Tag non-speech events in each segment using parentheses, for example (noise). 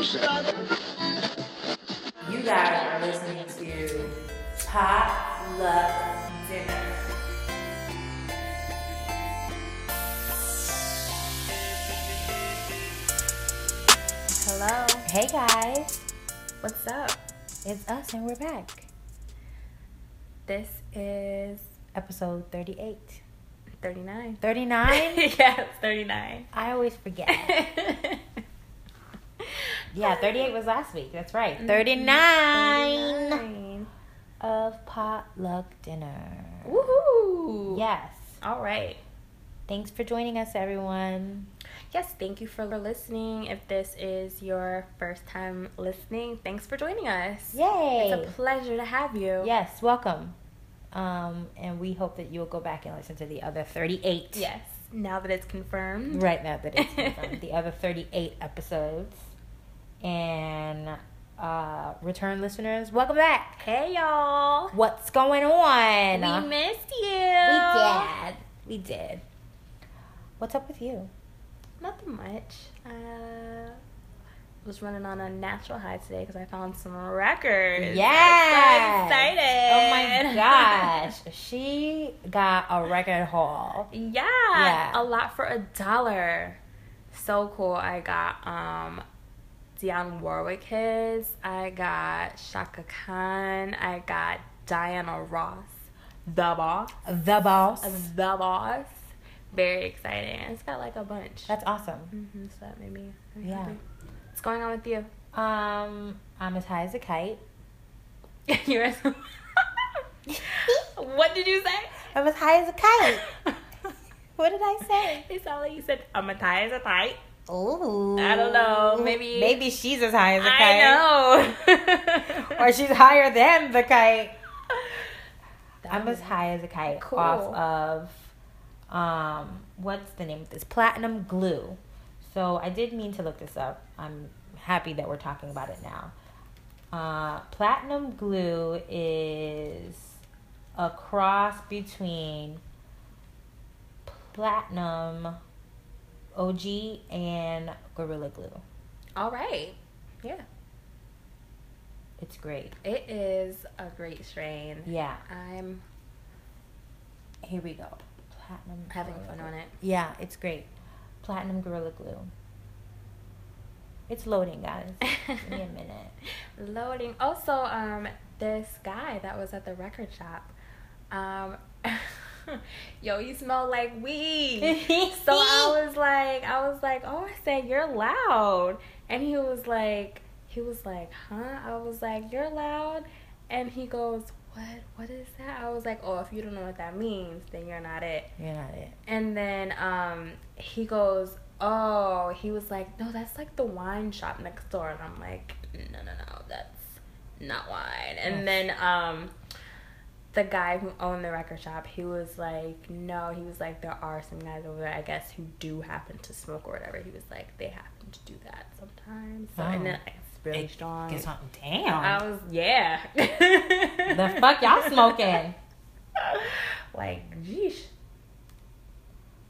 You guys are listening to Pot Luck Dinner. Hello. Hey guys, What's up? it's us and we're back. This is Episode 38. 39. 39? yeah, it's 39. I always forget. (laughs) yeah, 38 was last week. That's right. 39 39. of Potluck Dinner. Woohoo! Yes. All right. Thanks for joining us, everyone. Yes, thank you for listening. If this is your first time listening, thanks for joining us. Yay! It's a pleasure to have you. Yes, welcome. Um, and we hope that you'll go back and listen to the other 38. Yes. Now that it's confirmed. Right now that it's (laughs) confirmed. the other 38 episodes. And uh, return listeners, welcome back. Hey, y'all. What's going on? We missed you. We did. We did. What's up with you? Nothing much. Uh, was running on a natural high today because I found some records. I'm so excited. Oh my (laughs) gosh. She got a record haul. Yeah, Yeah. a lot for a dollar. So cool. I got um Dionne Warwick his. I got Chaka Khan. I got Diana Ross. The boss. The boss. The boss. Very exciting. It's got like a bunch. That's awesome. hmm so that made me Yeah. happy. What's going on with you? Um, I'm as high as a kite. (laughs) You're as. (laughs) what did you say? I'm as high as a kite. (laughs) what did I say? It sounded like you said I'm as high as a tight. Ooh. I don't know. Maybe- maybe she's as high as a kite. I know. (laughs) Or she's higher than the kite. That (laughs) I'm as high as a kite Cool. off of um what's the name of this? Platinum glue. So I did mean to look this up. I'm happy that we're talking about it now. Uh, platinum glue is a cross between platinum OG and Gorilla Glue. All right. Yeah. It's great. It is a great strain. Yeah. I'm Here we go. Platinum. having fun Glue. on it. Yeah, it's great. Platinum Gorilla Glue. It's loading, guys. (laughs) Give me a minute. Loading. Also, um, this guy that was at the record shop, um, (laughs) (laughs) yo, you smell like weed. (laughs) so I was like, I was like, oh, I said you're loud, and he was like, he was like, huh? I was like, you're loud, and he goes, what? What is that? I was like, oh, if you don't know what that means, then you're not it. You're not it. And then um, he goes, oh, he was like, no, that's like the wine shop next door. And I'm like, no, no, no, that's not wine. And then um, the guy who owned the record shop, he was like, no, he was like, there are some guys over there, I guess, who do happen to smoke or whatever. He was like, they happen to do that sometimes. So, and Oh. then it's really strong. Get something. Damn. I was, yeah. the fuck y'all (laughs) smoking? like, geesh.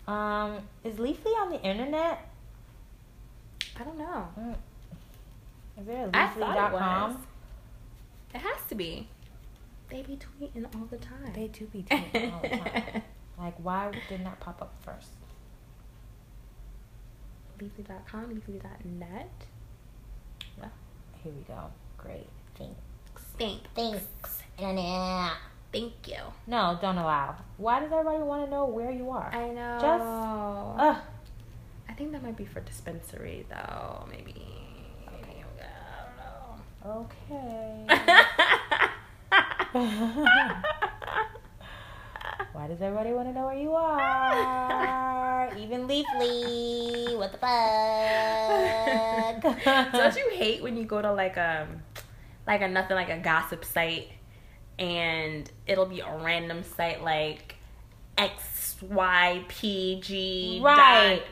Um, is Leafly on the internet? I don't know. Mm. Is there a thought it It has to be. They be tweeting all the time. They do be tweeting all the time. (laughs) Like, why did not that pop up first? Leafly.com, leafly.net. Yeah. Here we go. Great. Thanks. Thank, Thanks, internet. thank you. No, don't allow. Why does everybody want to know where you are? I know. Just- Ugh. I think that might be for dispensary though. Maybe. I Okay. (laughs) (laughs) Why does everybody want to know where you are? Even Leafly. What the fuck? (laughs) Don't you hate when you go to like um like a nothing like a gossip site and it'll be a random site like xypg Right.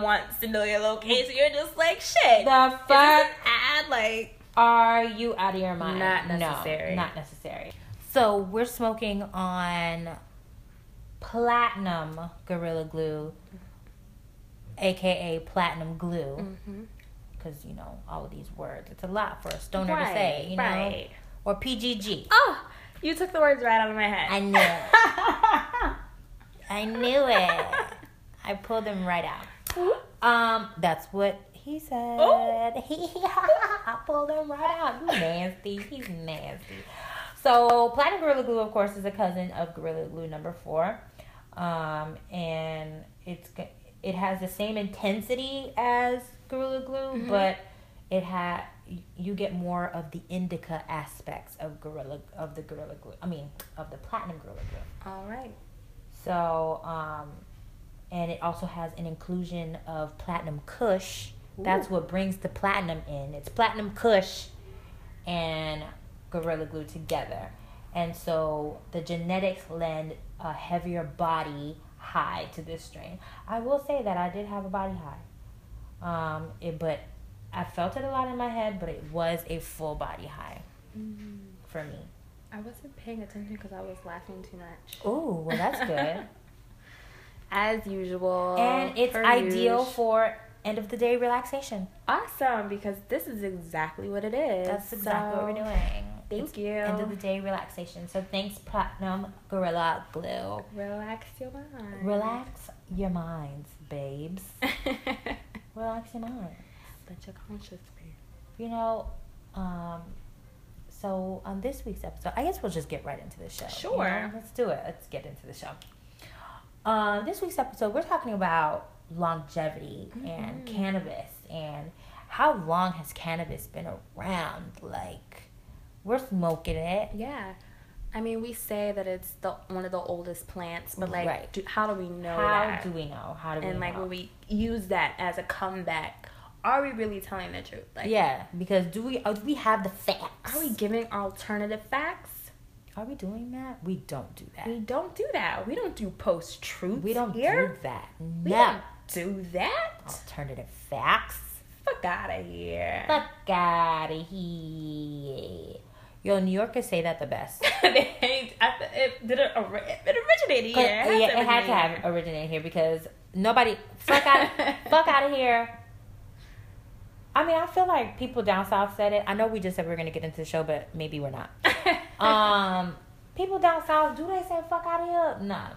wants to know your location. You're just like shit. The fuck ad like are you out of your mind? Not No, necessary. not necessary. So we're smoking on platinum Gorilla Glue, aka platinum glue. Because you know all of these words. It's a lot for a stoner right, to say, you know, right. or PGG. Oh, you took the words right out of my head. I knew it. (laughs) I knew it. I pulled them right out. Um, that's what he said. Oh. He, (laughs) I pulled him right out. You nasty. He's nasty. So, Platinum Gorilla Glue, of course, is a cousin of Gorilla Glue number four, um, and it's it has the same intensity as Gorilla Glue, but it had you get more of the indica aspects of Gorilla of the Gorilla Glue. I mean, of the Platinum Gorilla Glue. All right. So, um, and it also has an inclusion of platinum kush. That's what brings the platinum in. It's platinum kush and gorilla glue together. And so the genetics lend a heavier body high to this strain. I will say that I did have a body high. Um, it, but I felt it a lot in my head, but it was a full body high for me. I wasn't paying attention because I was laughing too much. Oh, well, that's good. (laughs) As usual. and it's ideal usual. for end of the day relaxation. awesome because this is exactly what it is. That's exactly what we're doing. Thank you. End of the day relaxation. So thanks, Platinum Gorilla Glue. Relax your mind. Relax your minds, babes. (laughs) Relax your minds. Let your conscious be. You know, um, so on this week's episode, I guess we'll just get right into the show. you Sure. know? Let's do it. Let's get into the show. Uh, this week's episode, we're talking about longevity and Mhm. cannabis and how long has cannabis been around? Like, we're smoking it. Yeah. I mean, we say that it's the one of the oldest plants, but like, Right. do, how do we know How that? do we know? How do we and know? like, when we use that as a comeback, are we really telling the truth? Like, yeah, because do we uh, do we have the facts? Are we giving alternative facts? are we doing that? We don't do that. We don't do that. We don't do post truth. We don't here. do that. We don't do that. Alternative facts. Fuck out of here. Fuck out of here. Yo, New Yorkers say that the best. (laughs) they. I, th- it did it, it originated here. yeah, it had to have originated here because nobody fuck out (laughs) fuck out of here. I mean, I feel like people down south said it. I know we just said we are gonna get into the show, but maybe we're not. (laughs) Um, people down south do they say fuck out of here? Nah,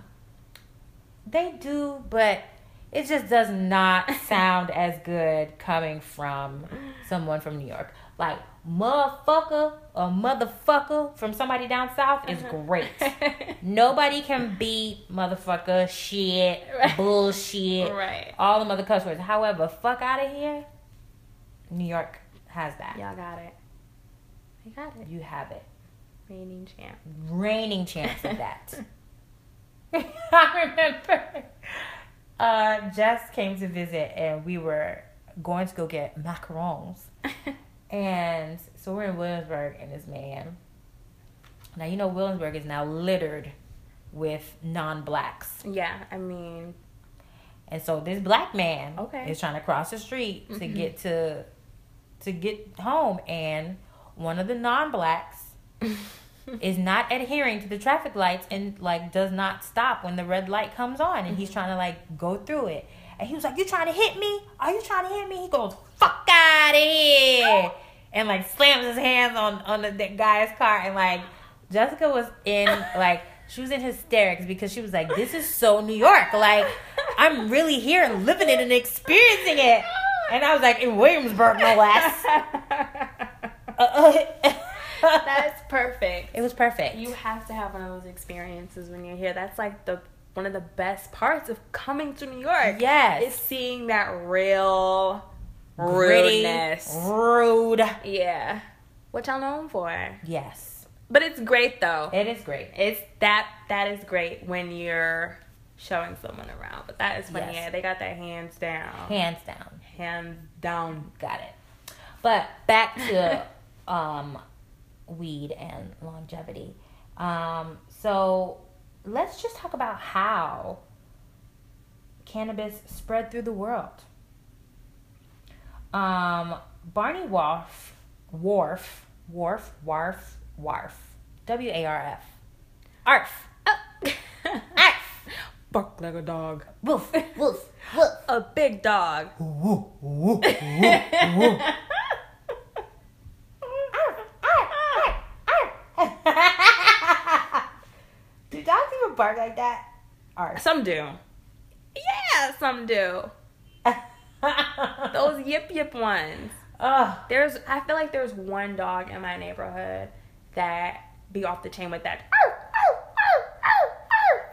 they do, but it just does not sound as good coming from someone from New York. Like motherfucker or motherfucker from somebody down south is great. (laughs) Nobody can beat motherfucker, shit, Right. bullshit, right. all the mother cuss words. However, fuck out of here. New York has that. Y'all got it. I got it. You have it. Reigning champ. Reigning chance of that. (laughs) (laughs) I remember uh, Jess came to visit and we were going to go get macarons. And so we're in Williamsburg and this man. Now, you know, Williamsburg is now littered with non blacks. yeah, I mean, And so this black man Okay. is trying to cross the street to Mhm. get to to get home and one of the non-blacks (laughs) is not adhering to the traffic lights and like does not stop when the red light comes on and he's trying to like go through it. And he was like, "You trying to hit me? Are you trying to hit me?" He goes, "Fuck out of here!" And like slams his hands on on the, the guy's car and like Jessica was in (laughs) like she was in hysterics because she was like, "This is so New York. Like I'm really here and living it and experiencing it." And I was like, "In Williamsburg, no less." (laughs) Uh, (laughs) That's perfect. it was perfect. You have to have one of those experiences when you're here. That's like the one of the best parts of coming to New York. yes, Is seeing that real Gritty, rudeness. rude. Yeah. What y'all known for? Yes, But it's great though. it is great. It's that that is great when you're showing someone around. But that is funny. Yes. Yeah, they got that hands down. Hands down. Hands down. Got it. But back to (laughs) um, weed and longevity. Um, so let's just talk about how cannabis spread through the world. Um, Barney Warf, Warf, Warf, Warf, Warf, W A R F, ARF, Oh. ARF. bark like a dog. Woof, woof, woof. A big dog. Woof, woof, woof, woof. Do dogs even bark like that? Or Some do. Yeah, some do. (laughs) (laughs) Those yip yip ones. Ugh. There's I feel like there's one dog in my neighborhood that be off the chain with that.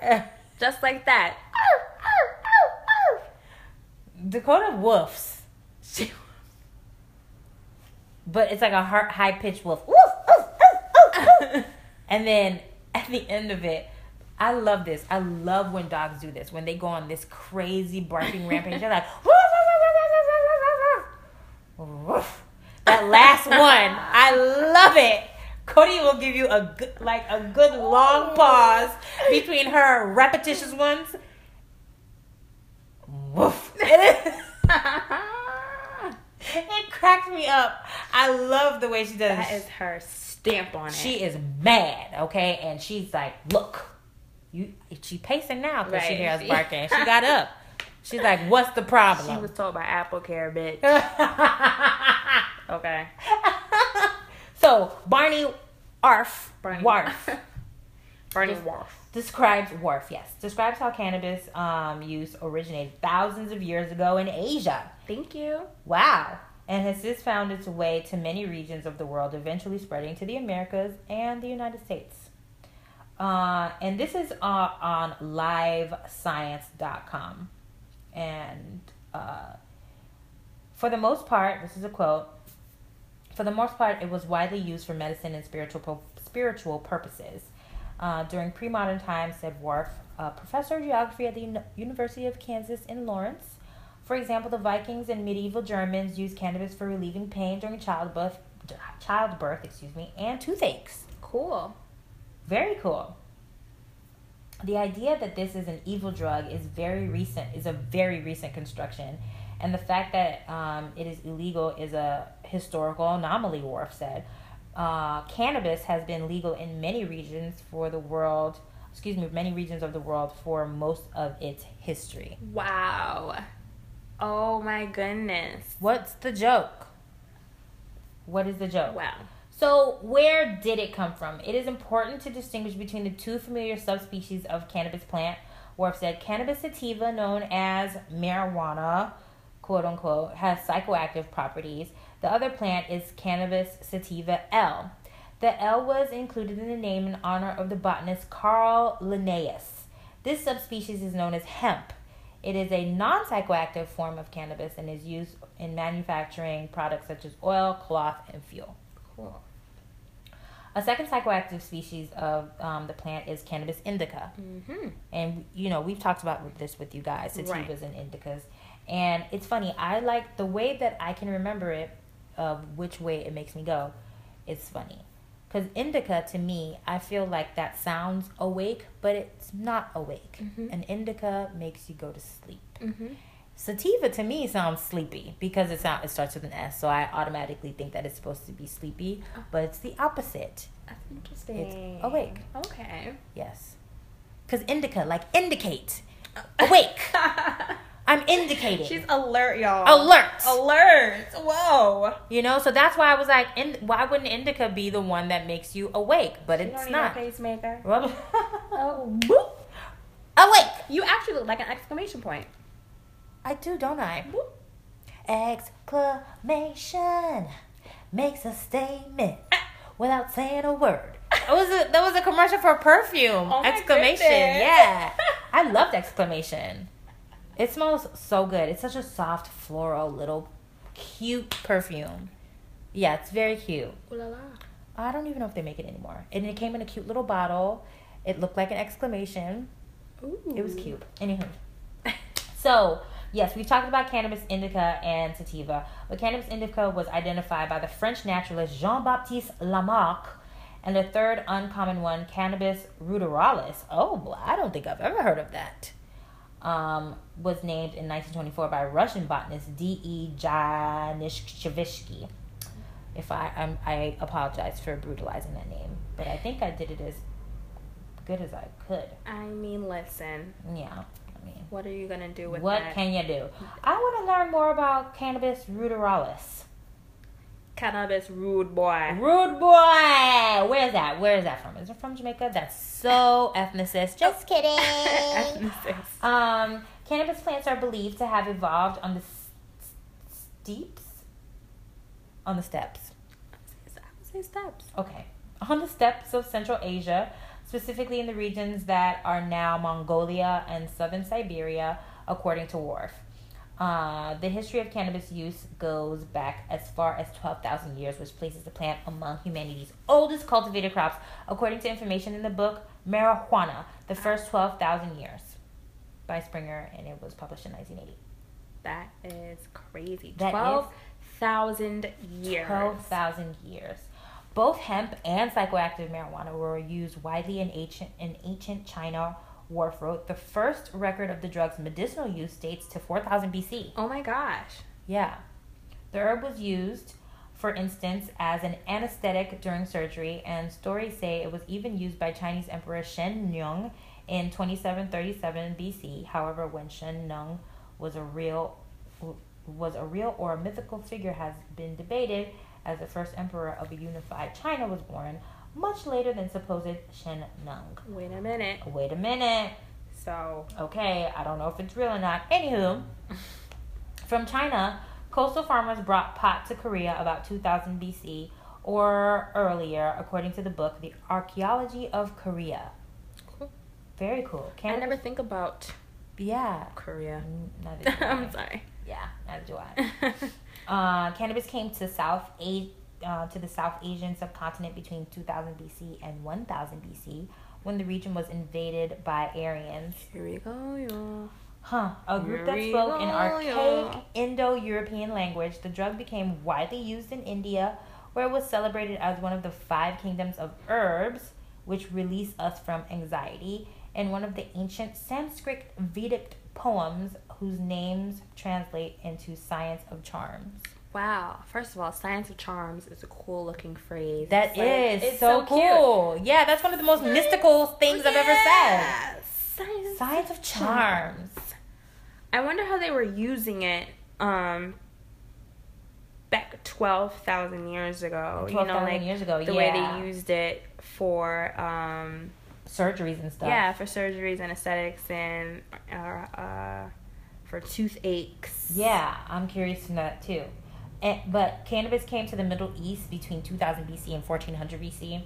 (laughs) Just like that. Dakota woofs, She... but it's like a high pitched woof. Woof, (laughs) woof, woof, woof, woof. And then at the end of it, I love this. I love when dogs do this. When they go on this crazy barking rampage, they're like, woof, that last one, I love it. Cody will give you a good, like a good long pause between her repetitious ones. Woof. It is. (laughs) It cracks me up. I love the way she does. that is her stamp on it. She is mad, okay, and she's like, "Look, you." She pacing now because she hears (laughs) barking. She got up. She's like, "What's the problem? She was told by Apple Care, bitch. (laughs) Okay. so Barney Arf Barney Warf (laughs) Barney Warf. describes Warf. Yes, describes how cannabis um, use originated thousands of years ago in Asia. Thank you. Wow. And has since found its way to many regions of the world, eventually spreading to the Americas and the United States. Uh, and this is uh, on livescience.com. And uh, for the most part, this is a quote for the most part, it was widely used for medicine and spiritual, spiritual purposes. Uh, during pre modern times, said Warf, a professor of geography at the Uni- University of Kansas in Lawrence. For example, the Vikings and medieval Germans used cannabis for relieving pain during childbirth, childbirth, excuse me, and toothaches. Cool. Very cool. The idea that this is an evil drug is very recent. Is a very recent construction, and the fact that um, it is illegal is a historical anomaly. Warf said. Uh, cannabis has been legal in many regions for the world. Excuse me, many regions of the world for most of its history. Wow. Oh my goodness. What's the joke? What is the joke? Wow. So, where did it come from? It is important to distinguish between the two familiar subspecies of cannabis plant. Warf said cannabis sativa, known as marijuana, quote unquote, has psychoactive properties. The other plant is Cannabis sativa L. The L was included in the name in honor of the botanist Carl Linnaeus. This subspecies is known as hemp. It is a non psychoactive form of cannabis and is used in manufacturing products such as oil, cloth, and fuel. Cool. A second psychoactive species of um, the plant is Cannabis indica. Mm-hmm. And, you know, we've talked about this with you guys, sativas Right. and indicas. And it's funny, I like the way that I can remember it, of which way it makes me go. It's funny. Because indica, to me, I feel like that sounds awake, but it's not awake. Mhm. An indica makes you go to sleep. Mm-hmm. Sativa to me sounds sleepy because it sound, it starts with an S, so I automatically think that it's supposed to be sleepy, Oh. but it's the opposite. That's interesting. awake. Okay. Yes. Because indica, like indicate. Awake. (laughs) I'm indicating. She's alert, y'all. Alert. Alert. Whoa. you know, so that's why I was like, in, why wouldn't indica be the one that makes you awake? But You it's not. a pacemaker. (laughs) Oh. Boop. Awake. You actually look like an exclamation point. I do, don't I? Exclamation makes a statement without saying a word. That was a that was a commercial for perfume. Oh exclamation, goodness. yeah. I loved exclamation. It smells so good. It's such a soft, floral, little, cute perfume. Yeah, it's very cute. Ooh la la. I don't even know if they make it anymore. And it came in a cute little bottle. It looked like an exclamation. Ooh. It was cute. Anywho. (laughs) So, yes, we've talked about cannabis indica and sativa. But cannabis indica was identified by the French naturalist Jean Baptiste Lamarck. And the third uncommon one, cannabis ruderalis. Oh, I don't think I've ever heard of that. Um, was named in 1924 by Russian botanist D.E. Janishevsky. If I, I'm, I apologize for brutalizing that name, but I think I did it as good as I could. I mean, listen. Yeah. I mean, What are you gonna do with what that? can you do? I want to learn more about cannabis ruderalis. Cannabis rude boy. Rude boy. Where's that? Where is that from? Is it from Jamaica? That's so (laughs) ethnicist. Just kidding. (laughs) Ethnicist. um, cannabis plants are believed to have evolved on the s- steeps, on the steppes. Say steps. Okay, on the steppes of Central Asia, specifically in the regions that are now Mongolia and southern Siberia, according to Warf. Uh, the history of cannabis use goes back as far as 12,000 years, which places the plant among humanity's oldest cultivated crops, according to information in the book Marijuana, the first 12,000 years by Springer, and it was published in 1980. That is crazy. That is- Twelve thousand years. 12,000 years. Both hemp and psychoactive marijuana were used widely in ancient, in ancient China. Warf wrote, the first record of the drug's medicinal use dates to 4000 BC. Oh my gosh. Yeah. The herb was used, for instance, as an anesthetic during surgery, and stories say it was even used by Chinese Emperor Shen Nung in 2737 BC. However, when Shen Nung was a real was a real or a mythical figure has been debated as the first emperor of a unified China was born much later than supposed Shen Nung. Wait a minute. Wait a minute. So Okay, I don't know if it's real or not. Anywho, from China, coastal farmers brought pot to Korea about 2000 BC or earlier, according to the book The Archaeology of Korea. Cool. Very cool. Can I never think about Yeah. Korea. Neither (laughs) do I. I'm sorry. Yeah, neither do I. (laughs) Uh, cannabis came to South A- uh, to the South Asian subcontinent between 2000 BC and 1000 BC when the region was invaded by Aryans. Here we go, y'all. Huh. A group that spoke an archaic. Indo European language, the drug became widely used in India, where it was celebrated as one of the five kingdoms of herbs, which release us from anxiety, and one of the ancient Sanskrit Vedic poems whose names translate into science of charms. Wow. First of all, science of charms is a cool looking phrase. That It's is it's so, cute. cool. Yeah, that's one of the most mystical things I've ever said. Science, Science of charms. I wonder how they were using it um back 12,000 years ago. you know 12,000 like years ago, the way they used it for um Surgeries and stuff. yeah, for surgeries and aesthetics and uh, uh for toothaches. Yeah, I'm curious to know that too. And, but cannabis came to the Middle East between 2000 BC and 1400 BC,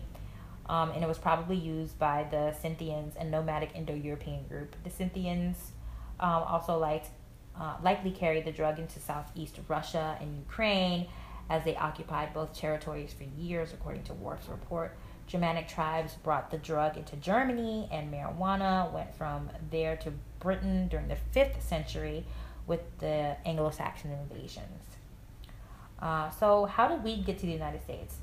um, and it was probably used by the Scythians and nomadic Indo-European group. The Scythians um, also liked, uh, likely carried the drug into southeast Russia and Ukraine, as they occupied both territories for years, according to Warf's report. Germanic tribes brought the drug into Germany, and marijuana went from there to Britain during the 5th century with the Anglo Saxon invasions. Uh, so, how did weed get to the United States?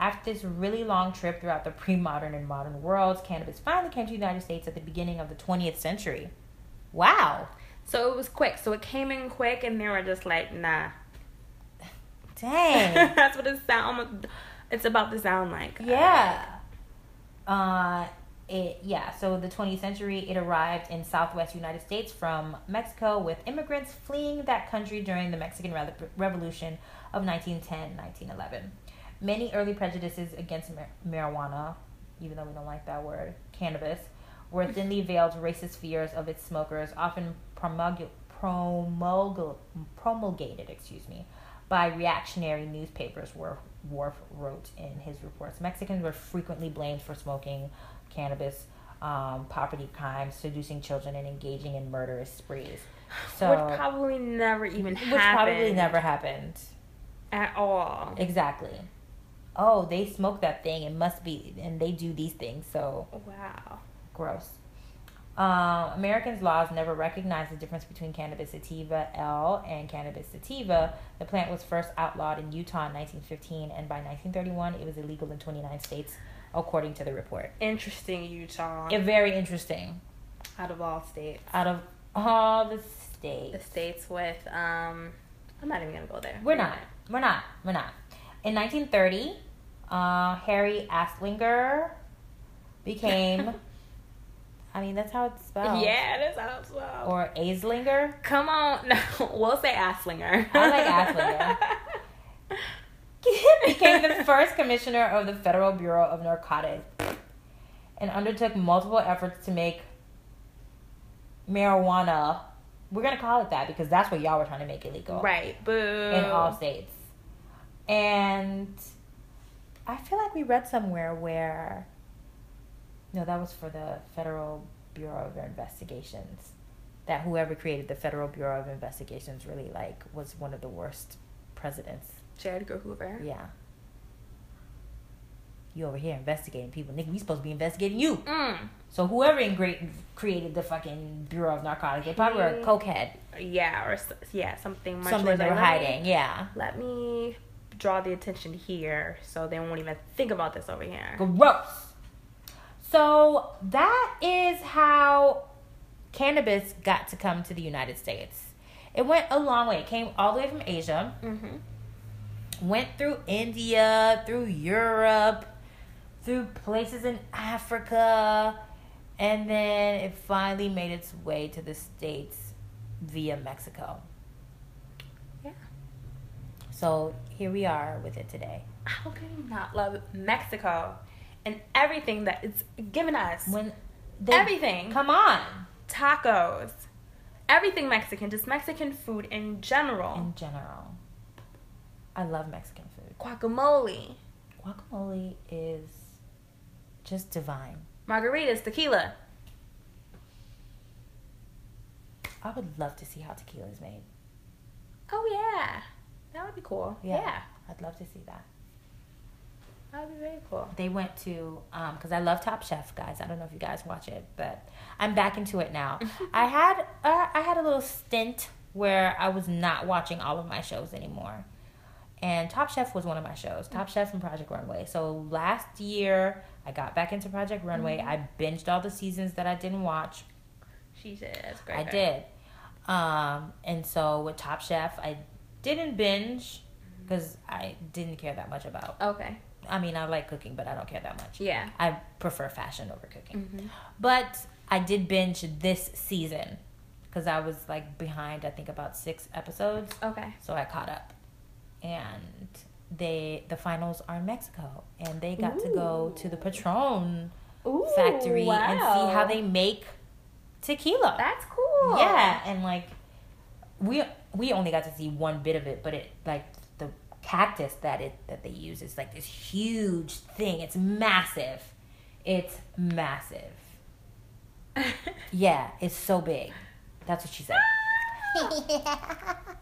After this really long trip throughout the (laughs) pre modern and modern worlds, cannabis finally came to the United States at the beginning of the 20th century. Wow. So it was quick. So it came in quick and they were just like, nah. Dang. (laughs) That's what it sound it's about to sound like. Yeah. Uh, it yeah. So the 20th century, it arrived in Southwest United States from Mexico, with immigrants fleeing that country during the Mexican Re- Revolution of 1910, 1911. Many early prejudices against mar- marijuana, even though we don't like that word, cannabis, were (laughs) thinly veiled racist fears of its smokers, often promulg- promulg- promulgated, excuse me, by reactionary newspapers. Warf, Warf wrote in his reports, Mexicans were frequently blamed for smoking cannabis, um, property crimes, seducing children, and engaging in murderous sprees. So, Would probably never even which happen. probably never happened. at all. Exactly. Oh, they smoke that thing. It must be, and they do these things. So Wow. gross. Um, Americans' laws never recognized the difference between cannabis sativa L and cannabis sativa. The plant was first outlawed in Utah in 1915, and by 1931, it was illegal in 29 states, according to the report. Interesting, Utah. It, very interesting. out of all states. Out of all the states. The states, states with um I'm not even gonna go there. we're not. We're not. We're not. In 1930, uh, Harry Aslinger became (laughs) I mean, that's how it's spelled. Yeah, that's how it's spelled. Or Aislinger. Come on, (laughs) no, we'll say Aslinger. I like Asslinger. (laughs) became the first commissioner of the Federal Bureau of Narcotics and undertook multiple efforts to make marijuana. We're gonna call it that because that's what y'all were trying to make illegal, right? Boo. In all states, and I feel like we read somewhere where. No, that was for the Federal Bureau of Investigations. That whoever created the Federal Bureau of Investigations really like was one of the worst presidents. J. Edgar Hoover. Yeah. You over here investigating people, nigga. We supposed to be investigating you. Mm. So whoever in great created the fucking Bureau of Narcotics, they probably were a cokehead. Yeah, or yeah, something. Much something they were hiding. Me, yeah. Let me draw the attention here, so they won't even think about this over here. Gross. So that is how cannabis got to come to the United States. It went a long way. It came all the way from Asia. Mm-hmm. Went through India, through Europe, through places in Africa, and then it finally made its way to the States via Mexico. Yeah. So here we are with it today. How can you not love Mexico? And everything that it's given us. When they, everything. Come on. Tacos. Everything Mexican, just Mexican food in general. In general. I love Mexican food. Guacamole. Guacamole is just divine. Margaritas, tequila. I would love to see how tequila is made. Oh yeah. That would be cool. Yeah. yeah. I'd love to see that. That would be very cool. They went to because um, I love Top Chef, guys. I don't know if you guys watch it, but I'm back into it now. (laughs) I had uh, I had a little stint where I was not watching all of my shows anymore, and Top Chef was one of my shows. Top Chef and Project Runway. So last year I got back into Project Runway. Mm-hmm. I binged all the seasons that I didn't watch. She said, "That's great." I did, um, and so with Top Chef, I didn't binge because I didn't care that much about. Okay I mean, I like cooking, but I don't care that much. Yeah. I prefer fashion over cooking. Mm-hmm. But I did binge this season because I was like behind, I think, about six episodes. Okay. So I caught up. And they the finals are in Mexico and they got Ooh. to go to the Patron Ooh, factory wow. and see how they make tequila. That's cool. Yeah, and like we we only got to see one bit of it, but it like cactus that it that they use is like this huge thing. It's massive. It's massive. (laughs) yeah, it's so big. That's what she said. (laughs)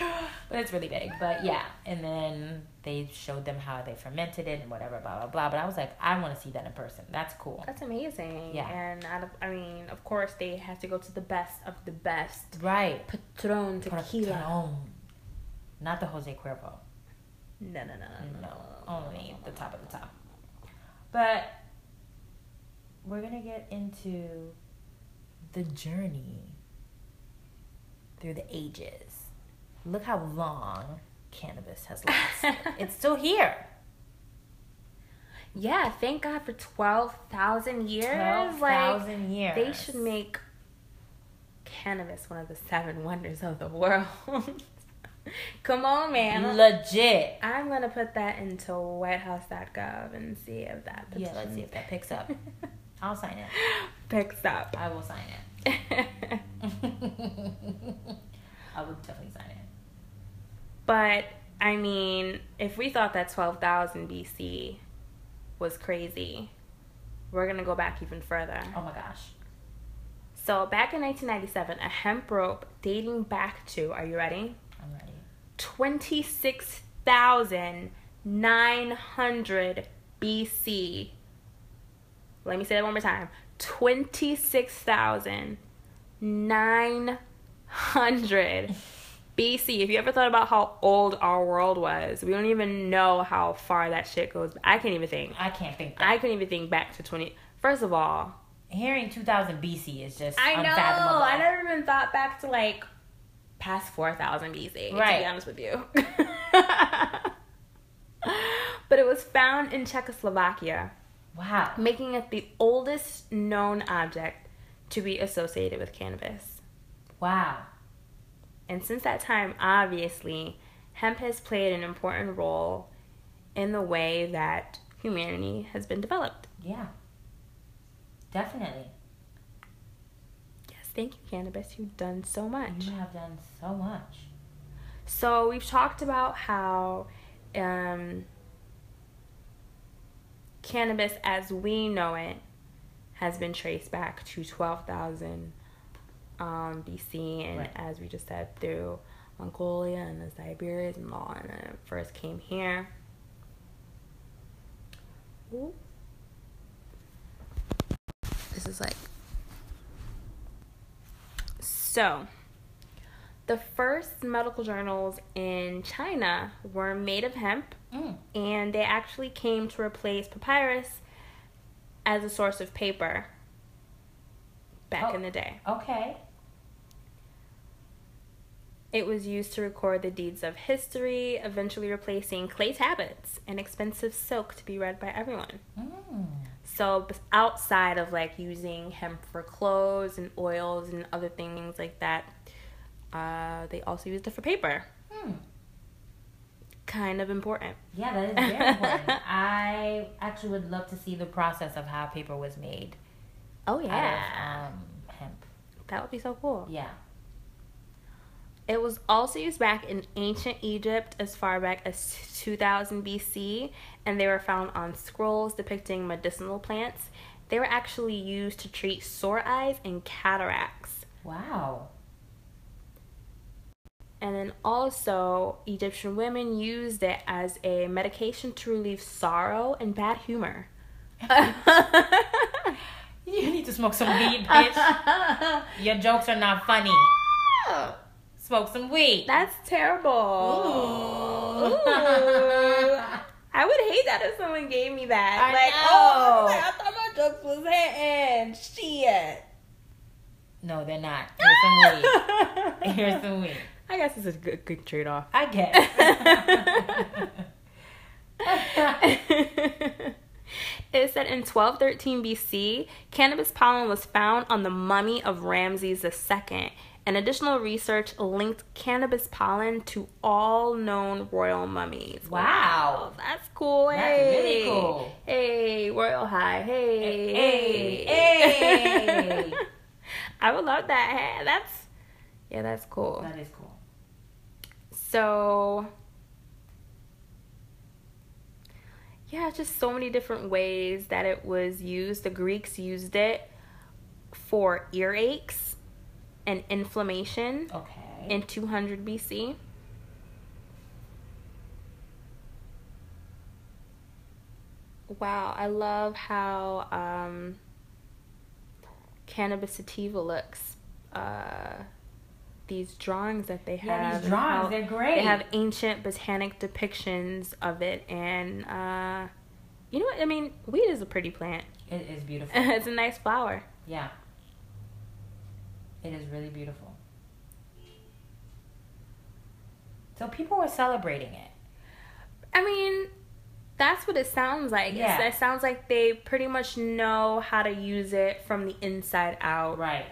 (gasps) but it's really big. But yeah, and then they showed them how they fermented it and whatever, blah blah blah. But I was like, I want to see that in person. That's cool. That's amazing. Yeah, and out of, I mean, of course, they have to go to the best of the best. Right. Patron tequila. Patron. Not the Jose Cuervo. No, no, no, no, no. Only the top of the top. But we're gonna get into the journey through the ages. Look how long cannabis has lasted. (laughs) it's still here. Yeah, thank God for 12,000 years. 12,000 like, years. They should make cannabis one of the seven wonders of the world. (laughs) Come on, man. Legit. I'm gonna put that into WhiteHouse.gov and see if that. Petition... Yeah, let's see if that picks up. (laughs) I'll sign it. Picks up. I will sign it. I would definitely sign it. But I mean, if we thought that 12,000 BC was crazy, we're gonna go back even further. Oh my gosh. So back in 1997, a hemp rope dating back to, are you ready? I'm ready? 26,900 BC. Let me say that one more time 26,900 BC. If you ever thought about how old our world was, we don't even know how far that shit goes. I can't even think. I can't think. That. I couldn't even think back to 20. First of all, hearing 2000 BC is just I know. I never even thought back to like past 4000 BC, right. to be honest with you. (laughs) but it was found in Czechoslovakia. Wow. making it the oldest known object to be associated with cannabis. Wow. And since that time, obviously, hemp has played an important role in the way that humanity has been developed. Yeah. Definitely. Yes, thank you, cannabis. You've done so much. You have done so much. So we've talked about how um, cannabis, as we know it, has been traced back to twelve thousand um, BC, and Right. as we just said, through Mongolia and the Siberians and all, and it first came here. Ooh. This is like so. The first medical journals in China were made of hemp, Mm. and they actually came to replace papyrus as a source of paper back Oh. in the day. Okay. It was used to record the deeds of history, eventually replacing clay tablets and expensive silk to be read by everyone. Mm. So, outside of like using hemp for clothes and oils and other things like that, uh, they also used it for paper. Hmm. Kind of important. Yeah, that is very important. (laughs) I actually would love to see the process of how paper was made Oh yeah, of um, hemp. that would be so cool. Yeah. It was also used back in ancient Egypt as far back as 2000 BC, and they were found on scrolls depicting medicinal plants. They were actually used to treat sore eyes and cataracts. Wow. And then also, Egyptian women used it as a medication to relieve sorrow and bad humor. (laughs) You need to smoke some weed, bitch. (laughs) Your jokes are not funny. (laughs) Oh. Smoke some weed. That's terrible. Ooh. Ooh. (laughs) I would hate that if someone gave me that. I like, know. oh, I thought my jokes was hitting. Shit. No, they're not. Here's some weed. (laughs) Here's some weed. I guess it's a good, good trade off. I guess. (laughs) it said in 1213 BC, cannabis pollen was found on the mummy of Ramses II. And additional research linked cannabis pollen to all known royal mummies. Wow. that's cool. That's hey. really cool. Hey, royal high. Hey, Hey, hey. (laughs) I would love that. Hey, that's yeah, that's cool. that is cool. So, yeah, just so many different ways that it was used. The Greeks used it for earaches and inflammation Okay. in 200 BC. Wow, I love how um, cannabis sativa looks. Uh, these drawings that they Yeah, have. these drawings, they're great. They have ancient botanic depictions of it, and uh, you know what? I mean, weed is a pretty plant. it is beautiful. (laughs) it's a nice flower. Yeah. It is really beautiful. So people were celebrating it. I mean, that's what it sounds like. Yeah. It's, it sounds like they pretty much know how to use it from the inside out Right.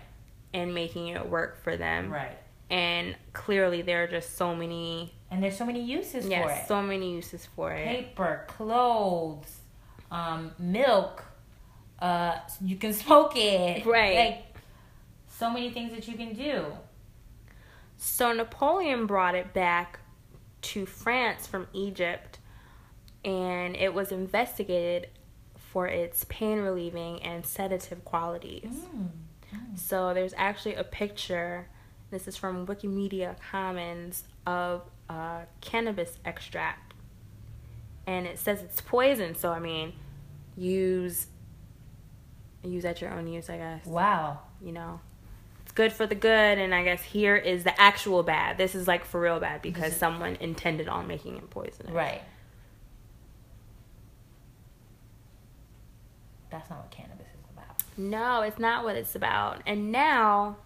and making it work for them. Right. And clearly, there are just so many, And there's so many uses for yes, it. so many uses for it. Paper, clothes, um, milk. Uh, you can smoke it. Right. Like so many things that you can do. So Napoleon brought it back to France from Egypt, and it was investigated for its pain relieving and sedative qualities. Mm. So there's actually a picture. This is from Wikimedia Commons of uh, cannabis extract, and it says it's poison. So I mean, use use at your own use, I guess. Wow. You know, good for the good, and I guess here is the actual bad. This is like for real bad because someone intended on making it poisonous. Right. That's not what cannabis is about. No, it's not what it's about. And now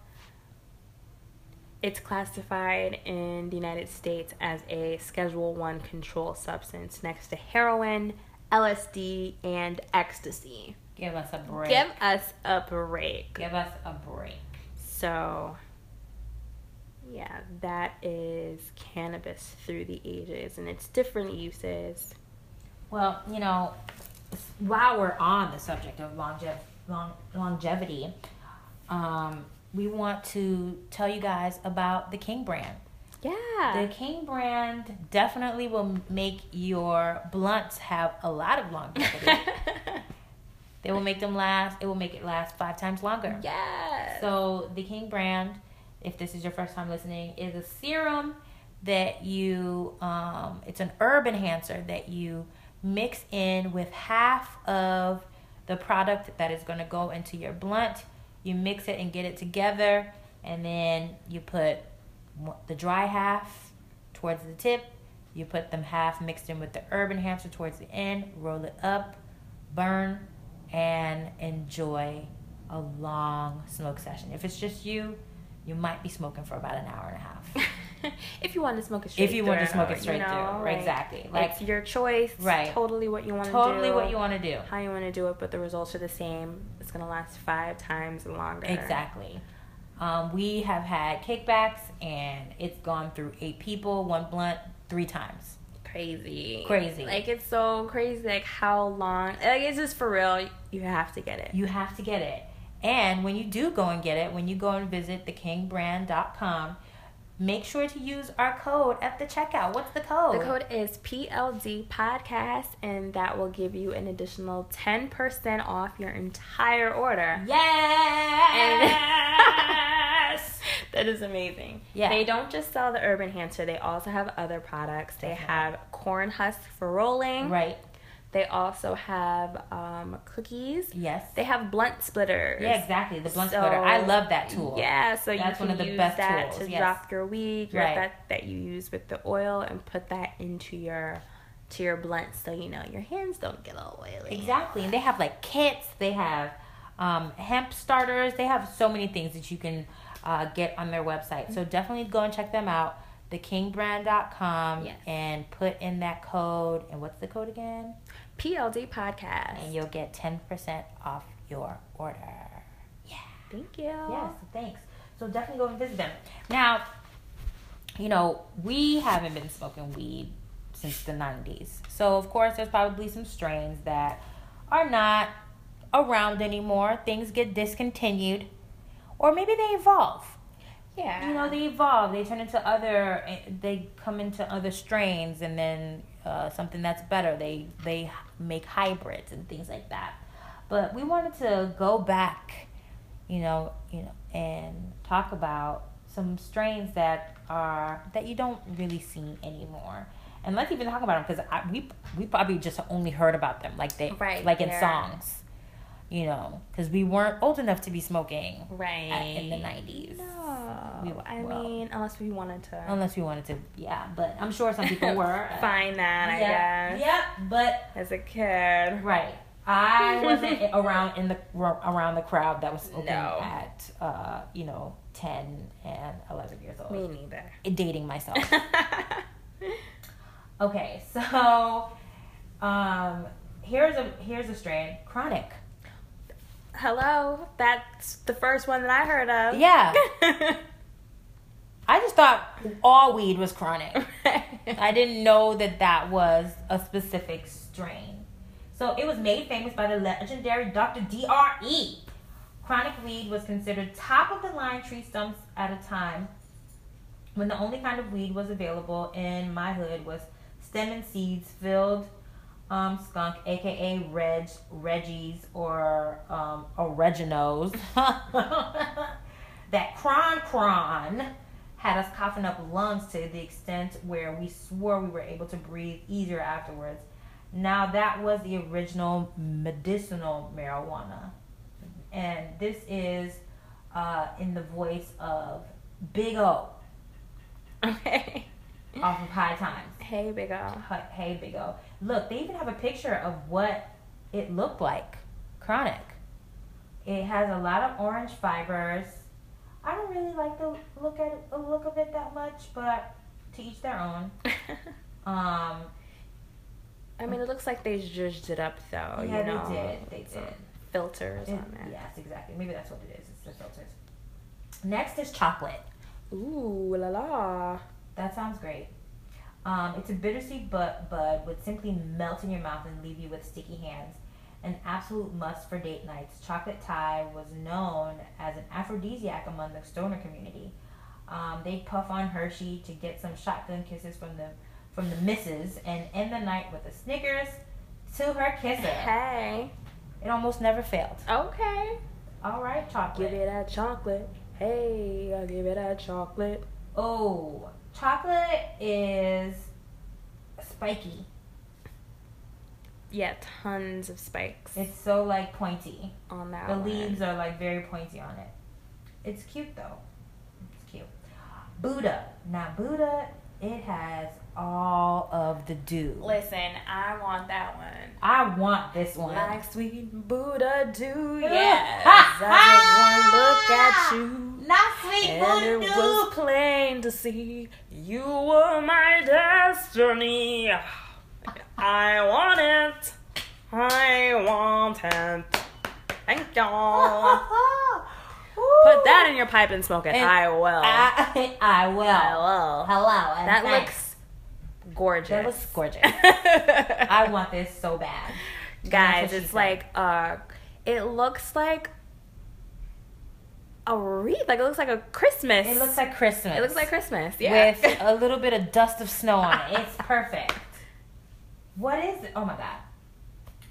it's classified in the United States as a Schedule 1 control substance next to heroin, LSD, and ecstasy. Give us a break. Give us a break. Give us a break. So, yeah, that is cannabis through the ages and its different uses. Well, you know, while we're on the subject of longev- long- longevity, um, we want to tell you guys about the King brand. Yeah. The King brand definitely will make your blunts have a lot of longevity. (laughs) they will make them last. It will make it last five times longer. yes. So the King brand, if this is your first time listening, is a serum that you. Um, it's an herb enhancer that you mix in with half of the product that is going to go into your blunt. You mix it and get it together, and then you put the dry half towards the tip. You put them half mixed in with the herb enhancer towards the end. Roll it up, burn, and enjoy a long smoke session. If it's just you, you might be smoking for about an hour and a half. (laughs) if you want to smoke it straight if you want to smoke it you straight know, through, like, exactly. Like it's your choice. Right. Totally what you want to do. totally what you want to do. How you want to do it, but the results are the same. It's gonna last five times longer. Exactly. Um, we have had kickbacks, and it's gone through eight people, one blunt, three times. Crazy. Crazy. Like it's so crazy. Like how long? Like it's just for real. You have to get it. You have to get it. And when you do go and get it, when you go and visit thekingbrand.com, make sure to use our code at the checkout. What's the code? The code is PLD Podcast, and that will give you an additional 10% off your entire order. Yes! (laughs) that is amazing. Yeah. They don't just sell the Herb Enhancer, they also have other products. They Definitely. have corn husks for rolling. right. They also have um, cookies. Yes. They have blunt splitters. Yeah, exactly. The blunt So- splitter. I love that tool. Yeah, so That's you one of the use best that tools, to yes. drop your weed, your, Right. that that you use with the oil, and put that into your to your blunt, so you know your hands don't get all oily. Exactly. And they have like kits, they have um, hemp starters, they have so many things that you can uh, get on their website. So definitely go and check them out, thekingbrand.com, Yes. and put in that code. And what's the code again? PLD podcast. And you'll get 10% off your order. Yeah. Thank you. Yes, thanks. So definitely go and visit them. Now, you know, we haven't been smoking weed since the 90s. So, of course, there's probably some strains that are not around anymore. Things get discontinued. Or maybe they evolve. Yeah. You know, they evolve. They turn into other, they come into other strains and then uh, something that's better. They, they make hybrids and things like that. But we wanted to go back, you know, you know, and talk about some strains that are that you don't really see anymore. And let's even talk about them because we we probably just only heard about them like they Right, like in songs, you know, because we weren't old enough to be smoking right at- in the nineties. No, We- I well. mean, unless we wanted to Unless we wanted to, yeah. But I'm sure some people (laughs) were. find that, I guess. Yep, but As a kid. right. I wasn't (laughs) around in the around the crowd that was smoking No. at uh, you know ten and eleven years old. Me neither. Dating myself. (laughs) okay, so um, here's a here's a strain chronic. Hello, that's the first one that I heard of. Yeah, (laughs) I just thought all weed was chronic. I didn't know that that was a specific strain. So it was made famous by the legendary Dr. Dre. Chronic weed was considered top of the line tree stumps at a time when the only kind of weed was available in my hood was stem and seeds filled um, skunk, aka Reg, Reggie's, or um, oregano's. (laughs) that cron cron had us coughing up lungs to the extent where we swore we were able to breathe easier afterwards. Now that was the original medicinal marijuana, and this is uh, in the voice of Big O okay. (laughs) off of High Times. Hey, Big O. Hey, Big O. Look, they even have a picture of what it looked like. Chronic. It has a lot of orange fibers. I don't really like the look at the look of it that much, but to each their own. (laughs) Um, I mean, it looks like they zhuzhed it up though. yeah, you know, they did. They did. filters It- on there. yes, exactly. Maybe that's what it is. It's the filters. Next is chocolate. Ooh la la. That sounds great. Um, it's a bittersweet bud, bud would simply melt in your mouth and leave you with sticky hands. An absolute must for date nights. Chocolate Thai was known as an aphrodisiac among the stoner community. Um, they puff on Hershey to get some shotgun kisses from the from the missus and end the night with a Snickers to her kisser. Hey. It almost never failed. Okay. All right, chocolate. Give it that chocolate. Hey, I'll give it that chocolate. Oh, chocolate is spiky. Yeah, tons of spikes It's so like pointy. on that The one. leaves are like very pointy on it. It's cute though. It's cute. Buddha. Now Buddha, it has all of the dew. Listen, I want that one. I want this one. Like sweet Buddha do, Yeah. yes. (laughs) I just want look at you. Not sweet And it Buddha was plain to see you were my destiny. (sighs) I want it. I want it. Thank you. (laughs) Put that in your pipe and smoke it. And I will. I, (laughs) I will. I will. Hello. That thanks. looks gorgeous. That looks gorgeous. (laughs) I want this so bad. guys. That's what she It's like uh, it looks like a wreath. Like it looks like a Christmas. It looks like Christmas. It looks like Christmas. Yeah. with a (laughs) little bit of dust of snow on it. It's perfect. What is it? Oh my god.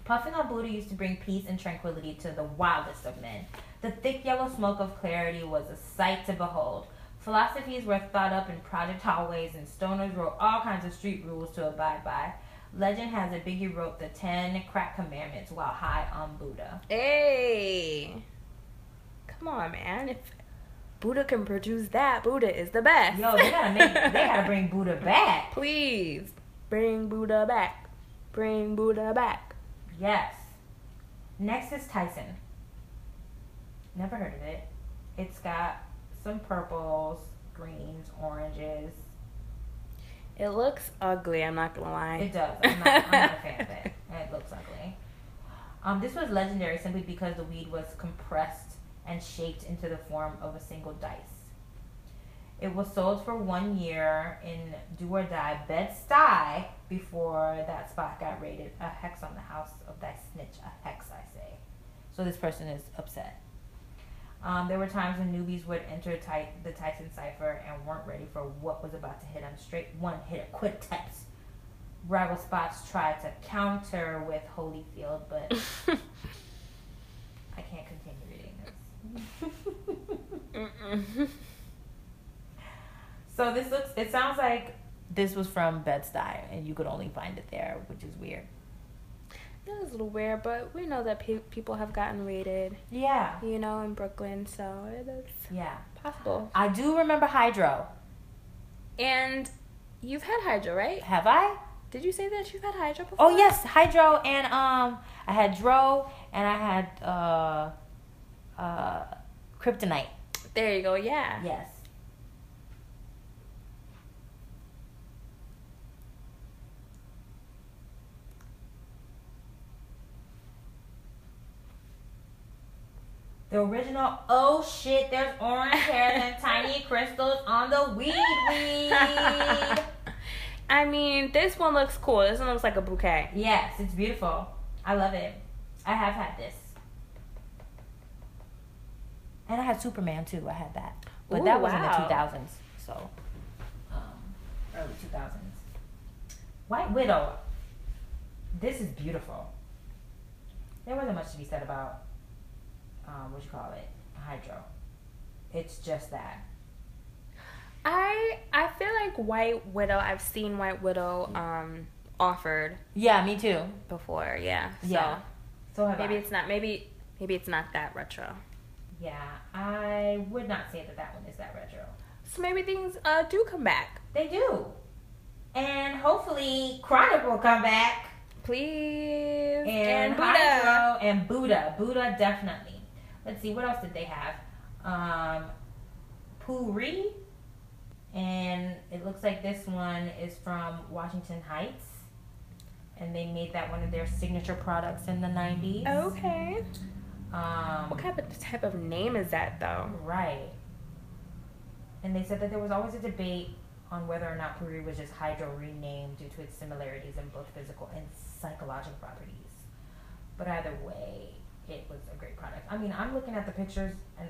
Puffing on Buddha used to bring peace and tranquility to the wildest of men. The thick yellow smoke of clarity was a sight to behold. Philosophies were thought up in project hallways, and stoners wrote all kinds of street rules to abide by. Legend has it Biggie wrote the Ten Crack Commandments while high on Buddha. Hey, come on, man! If Buddha can produce that, Buddha is the best. Yo, they gotta make, they gotta (laughs) bring Buddha back. Please bring Buddha back. Bring Buddha back. Yes. Next is Tyson. Never heard of it. It's got some purples, greens, oranges. It looks ugly. I'm not gonna lie. It does. I'm not, I'm not a fan of it. (laughs) It looks ugly. Um, this was legendary simply because the weed was compressed and shaped into the form of a single dice. It was sold for one year in Do or Die Bed Stuy before that spot got raided. A hex on the house of thy snitch. A hex, I say. So this person is upset. Um, there were times when newbies would enter Ty- the Tyson cipher and weren't ready for what was about to hit them. Straight one hit a quintet. Rival spots tried to counter with Holyfield, but (laughs) I can't continue reading this. (laughs) So this looks. It sounds like this was from Bed Stuy, and you could only find it there, which is weird. That was a little weird, but we know that pe- people have gotten raided, Yeah, you know, in Brooklyn, so it is yeah. possible. I do remember Hydro. And you've had Hydro, right? Have I? Did you say that you've had Hydro before? Oh yes, Hydro, and um, I had Dro, and I had uh, uh, Kryptonite. There you go. Yeah. Yes. The original, oh shit, there's orange hairs and (laughs) tiny crystals on the weed weed. (laughs) I mean, this one looks cool. This one looks like a bouquet. Yes, it's beautiful. I love it. I have had this. And I had Superman too. I had that. But Ooh, that was wow. in the 2000s. So, um, early 2000s. White Widow. This is beautiful. There wasn't much to be said about, um, what you call it, Hydro. It's just that. I I feel like White Widow. I've seen White Widow um offered Yeah, me too. before. Yeah. So Yeah. So have maybe I. it's not. Maybe maybe it's not that retro. Yeah, I would not say that that one is that retro. So maybe things uh do come back. They do. And hopefully Chronic will come back. Please. And, And Buddha. Hydro and Buddha. Buddha definitely. Let's see, what else did they have? Um Puri. And it looks like this one is from Washington Heights. and they made that one of their signature products in the '90s. Okay. Um, What kind of type of name is that though? Right. And they said that there was always a debate on whether or not Puri was just hydro renamed due to its similarities in both physical and psychological properties. But either way, it was a great product. I mean, I'm looking at the pictures, and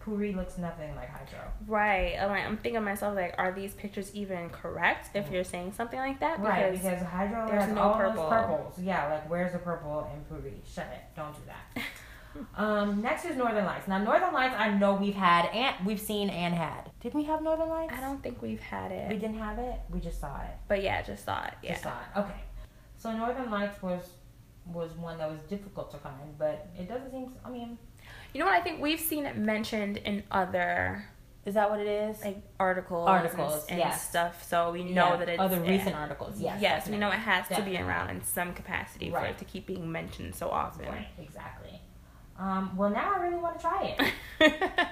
Puri looks nothing like hydro. Right. I'm, like, I'm thinking to myself like, are these pictures even correct? If you're saying something like that, right, because hydro there's has no all purple. those purples. Yeah, like where's the purple in Puri? Shut it. Don't do that. (laughs) um, next is Northern Lights. Now, Northern Lights, I know we've had and we've seen and had. Did we have Northern Lights? I don't think we've had it. We didn't have it. We just saw it. but yeah, just saw it. Yeah. Just saw it. Okay. So Northern Lights was was one that was difficult to find, but it doesn't seem. I mean, You know what? I think we've seen it mentioned in other is that what it is? like articles, Articles, and, and yes. stuff. So we know Yeah, that it's other yeah. recent articles. Yes. Yes, we know it definitely. has to be around in some capacity for Right. it to keep being mentioned so often. Right. Exactly. Um, well, now I really want to try it.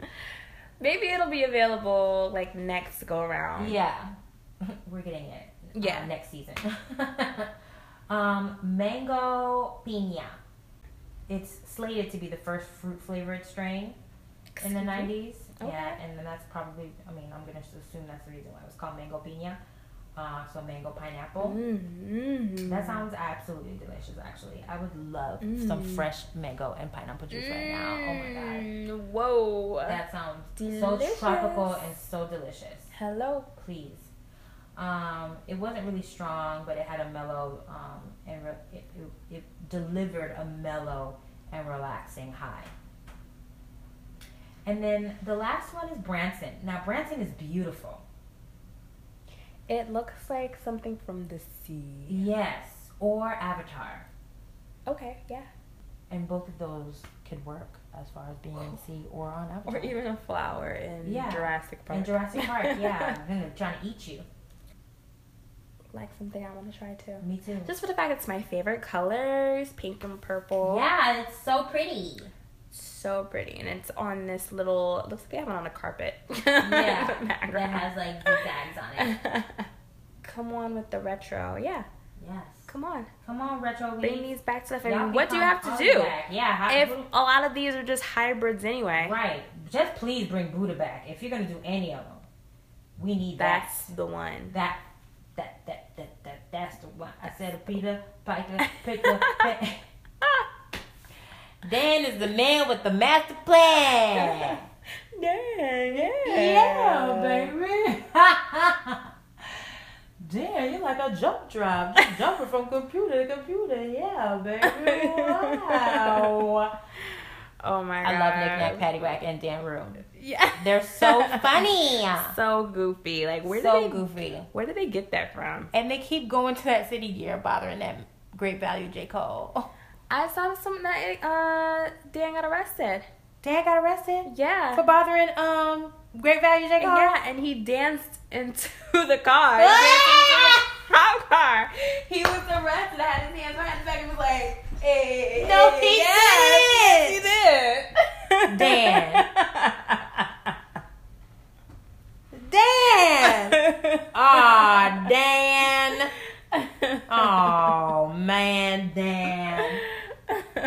(laughs) Maybe it'll be available like next go around. Yeah, (laughs) we're getting it. uh, Yeah. next season. (laughs) um, mango pina. It's slated to be the first fruit flavored strain in the Excuse me? nineties. Yeah, and then that's probably. I mean, I'm gonna assume that's the reason why it was called mango pina. Uh, so mango pineapple. Mm-hmm. That sounds absolutely delicious. Actually, I would love some Mm. fresh mango and pineapple juice right now. Oh my god, Mm, Whoa. that sounds Delicious. so tropical and so delicious Hello. please. Um, it wasn't really strong, but it had a mellow um, and re- it, it, it delivered a mellow and relaxing high. And then the last one is Branson. Now Branson is beautiful. It looks like something from the sea. Yes, or Avatar, Okay, yeah. and both of those could work as far as being in the sea or on Avatar. Or even a flower in Yeah. Jurassic Park. in Jurassic Park. Yeah, (laughs) they're trying to eat you. Like something I want to try too. Me too. Just for the fact it's my favorite colors, pink and purple. Yeah, it's so pretty. So pretty. And it's on this little, it looks like they have it on a carpet. (laughs) Yeah, (laughs) that has like zigzags on it. (laughs) Come on with the retro. Yeah, Yes. come on. Come on, retro Bring weeds. these back to And can what do you have to do? back. Yeah. How, If Buddha- a lot of these are just hybrids anyway, right. Just please bring Buddha back. If you're gonna do any of them, we need that's that. the one. That. That. That. That. That. That's the one. I said a Peter Piper Picker. (laughs) Dan is the man with the master plan. (laughs) Dan, yeah. Yeah, baby. (laughs) Damn, you're like a jump drive, just jumping from computer to computer. Yeah, baby. Wow. Oh my god. I love Nick Nack, Paddywhack, and Dan Rue. Yeah. (laughs) They're so funny. (laughs) so goofy. Like where so did they goofy. where did they get that from? And they keep going to that city gear, bothering that great value J. Cole. I saw something that uh Dan got arrested. Dan got arrested Yeah. for bothering um great value J. Cole. Yeah, and he danced into (laughs) the car. Ah! cop car. He was arrested. I had his hands behind his back and was like, hey. No, hey, he yes, didn't. He did. Dan. Dan. Aw, Dan. Oh man, Dan. I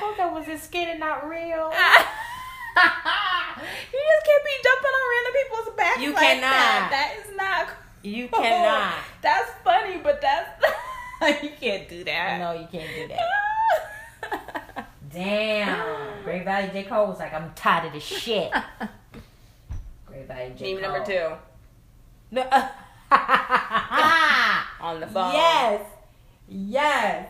hope that was a skit and not real. (laughs) you just can't be jumping on random people's backs You like cannot. that. That is not. You cannot. That's funny, but that's (laughs) you can't do that. No, you can't do that. (laughs) Damn. Great Value J. Cole was like, I'm tired of this shit. (laughs) Great Value J. Meme Cole. number two No. (laughs) on the phone. yes. Yes.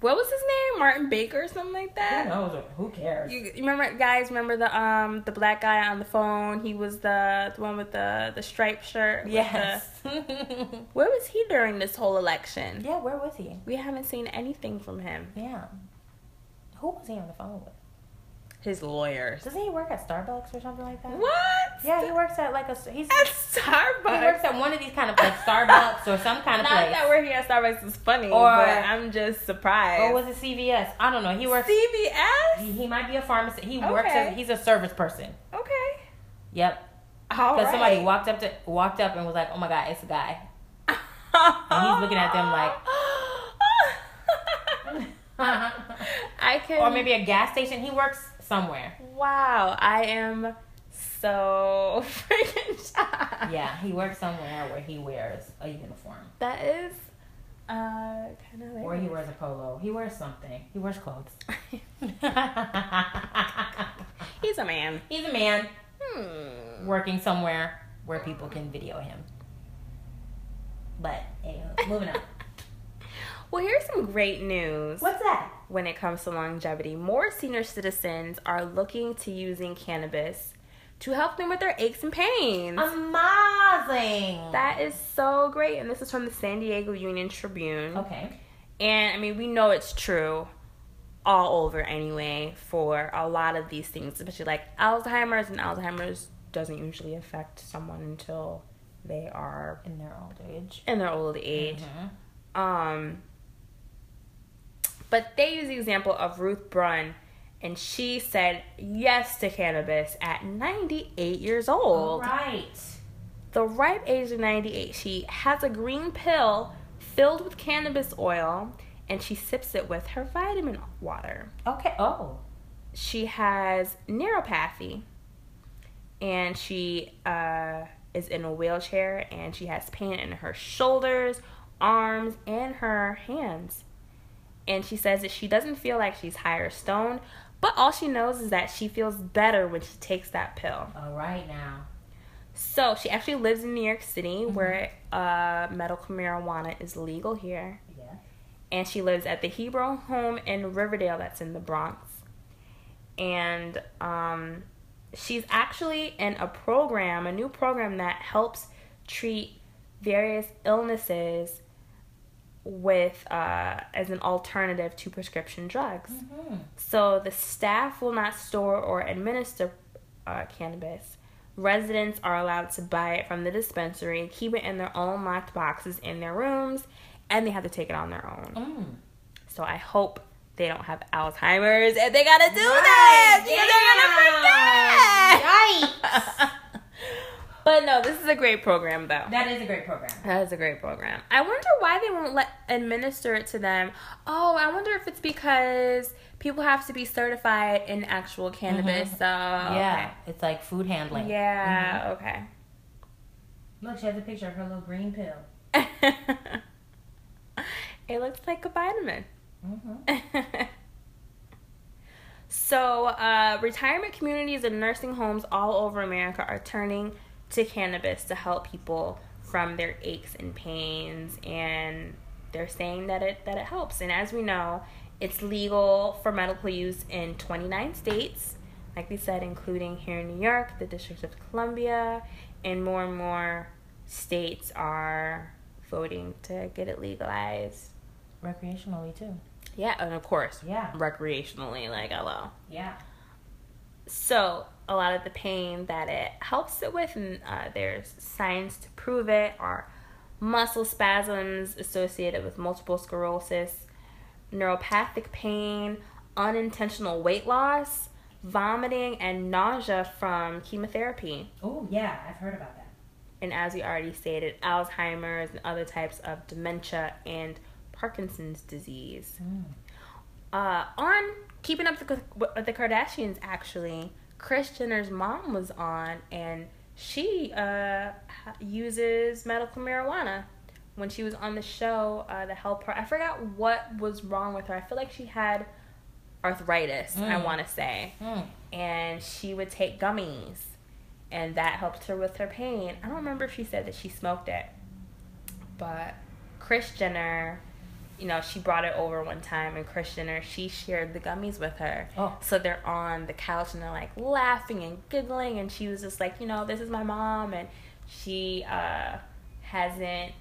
What was his name? Martin Baker or something like Who that. knows? Who cares? You, you remember, guys? Remember the um the black guy on the phone? He was the the one with the the striped shirt. with yes. the- (laughs) where was he during this whole election? yeah, where was he? We haven't seen anything from him. Yeah. Who was he on the phone with? His lawyer. Doesn't he work at Starbucks or something like that? What? Yeah, he works at like a he's at Starbucks. he works at one of these kind of like Starbucks or some kind of Not place. that working at Starbucks is funny, Or- but I'm just surprised. or was it CVS? I don't know. He works. CVS? He, he might be a pharmacist. He works Okay. as he's a service person. Okay. Yep. Because somebody walked up to walked up and was like, "Oh my god, it's a guy." (laughs) and he's looking at them like. (gasps) (gasps) (gasps) (laughs) I can. or maybe a gas station. He works somewhere. Wow, I am so (laughs) freaking shocked. Yeah, he works somewhere where he wears a uniform. That is uh kind of. Or he wears a polo. He wears something. He wears clothes. (laughs) He's a man. He's a man Hmm. working somewhere where people can video him. But anyway, moving on. Well, here's some great news. What's that? when it comes to longevity. More senior citizens are looking to using cannabis to help them with their aches and pains. Amazing. that is so great. And this is from the San Diego Union Tribune. okay. And I mean, we know it's true all over anyway for a lot of these things, especially like Alzheimer's. And Alzheimer's doesn't usually affect someone until they are In their old age. in their old age. Mhm. Um, but they use the example of Ruth Brunn, and she said yes to cannabis at 98 years old. right. The ripe age of 98. She has a green pill filled with cannabis oil, and she sips it with her vitamin water. Okay. Oh. She has neuropathy, and she uh, is in a wheelchair, and she has pain in her shoulders, arms, and her hands. And she says that she doesn't feel like she's high or stoned, but all she knows is that she feels better when she takes that pill. All right now. So she actually lives in New York City, where uh, medical marijuana is legal here Yeah. and she lives at the Hebrew home in Riverdale that's in the Bronx. And um, she's actually in a program, a new program that helps treat various illnesses with uh, as an alternative to prescription drugs. Mm-hmm. So the staff will not store or administer uh, cannabis. Residents are allowed to buy it from the dispensary, keep it in their own locked boxes in their rooms, and they have to take it on their own. Mm. So I hope they don't have Alzheimer's if they gotta do Right, this because they're gonna forget. (laughs) but no, this is a great program though. That is a great program. That is a great program. I wonder why they won't let administer it to them. Oh, I wonder if it's because people have to be certified in actual cannabis. So Yeah. It's like food handling. yeah, okay. Look, she has a picture of her little green pill. (laughs) it looks like a vitamin. Mm-hmm. (laughs) so, uh, retirement communities and nursing homes all over America are turning to cannabis to help people from their aches and pains, and they're saying that it that it helps. And as we know, it's legal for medical use in 29 states, like we said, including here in New York, the District of Columbia, and more and more states are voting to get it legalized. Recreationally too. Yeah, and of course, Yeah. recreationally, like hello. Yeah. So a lot of the pain that it helps it with, and uh, there's science to prove it, are muscle spasms associated with multiple sclerosis, neuropathic pain, unintentional weight loss, vomiting, and nausea from chemotherapy. Oh yeah, I've heard about that. And as we already stated, Alzheimer's and other types of dementia and Parkinson's disease. Mm. Uh, on Keeping Up with the Kardashians, actually, Kris Jenner's mom was on, and she uh, uses medical marijuana. When she was on the show uh, to help her, I forgot what was wrong with her. I feel like she had arthritis, I Mm. want to say. Mm. And she would take gummies, and that helped her with her pain. I don't remember if she said that she smoked it, but Kris Jenner, you know, she brought it over one time, and Kris Jenner, she shared the gummies with her. Oh. So they're on the couch and they're like laughing and giggling, and she was just like, you know, this is my mom, and she uh, hasn't.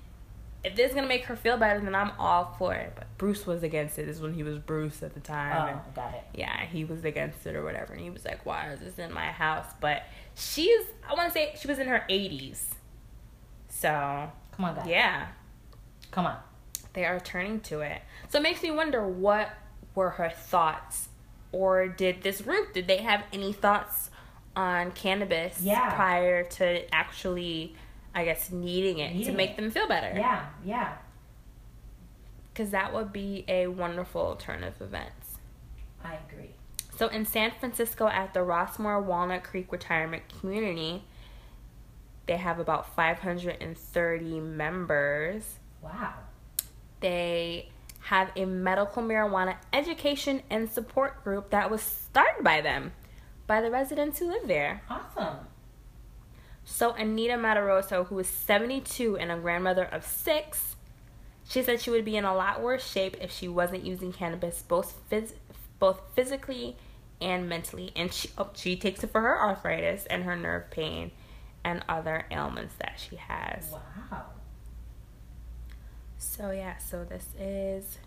If this is gonna make her feel better, then I'm all for it. But Bruce was against it. This is when he was Bruce at the time. and Oh, got it. yeah, he was against it or whatever, and he was like, "Why is this in my house?" But she's, I want to say, she was in her 80s, so Come on, guys. yeah, Come on. They are turning to it. So it makes me wonder what were her thoughts, or did this group did they have any thoughts on cannabis Yeah. prior to actually I guess, needing it Needing to make it. them feel better. Yeah, yeah. Because that would be a wonderful turn of events. I agree. So in San Francisco at the Rossmoor Walnut Creek Retirement Community, they have about 530 members. Wow. They have a medical marijuana education and support group that was started by them, by the residents who live there. Awesome. So Anita Mataraso, who is 72 and a grandmother of six, she said she would be in a lot worse shape if she wasn't using cannabis, both phys- both physically and mentally. And she oh, she takes it for her arthritis and her nerve pain and other ailments that she has. Wow. So yeah, so this is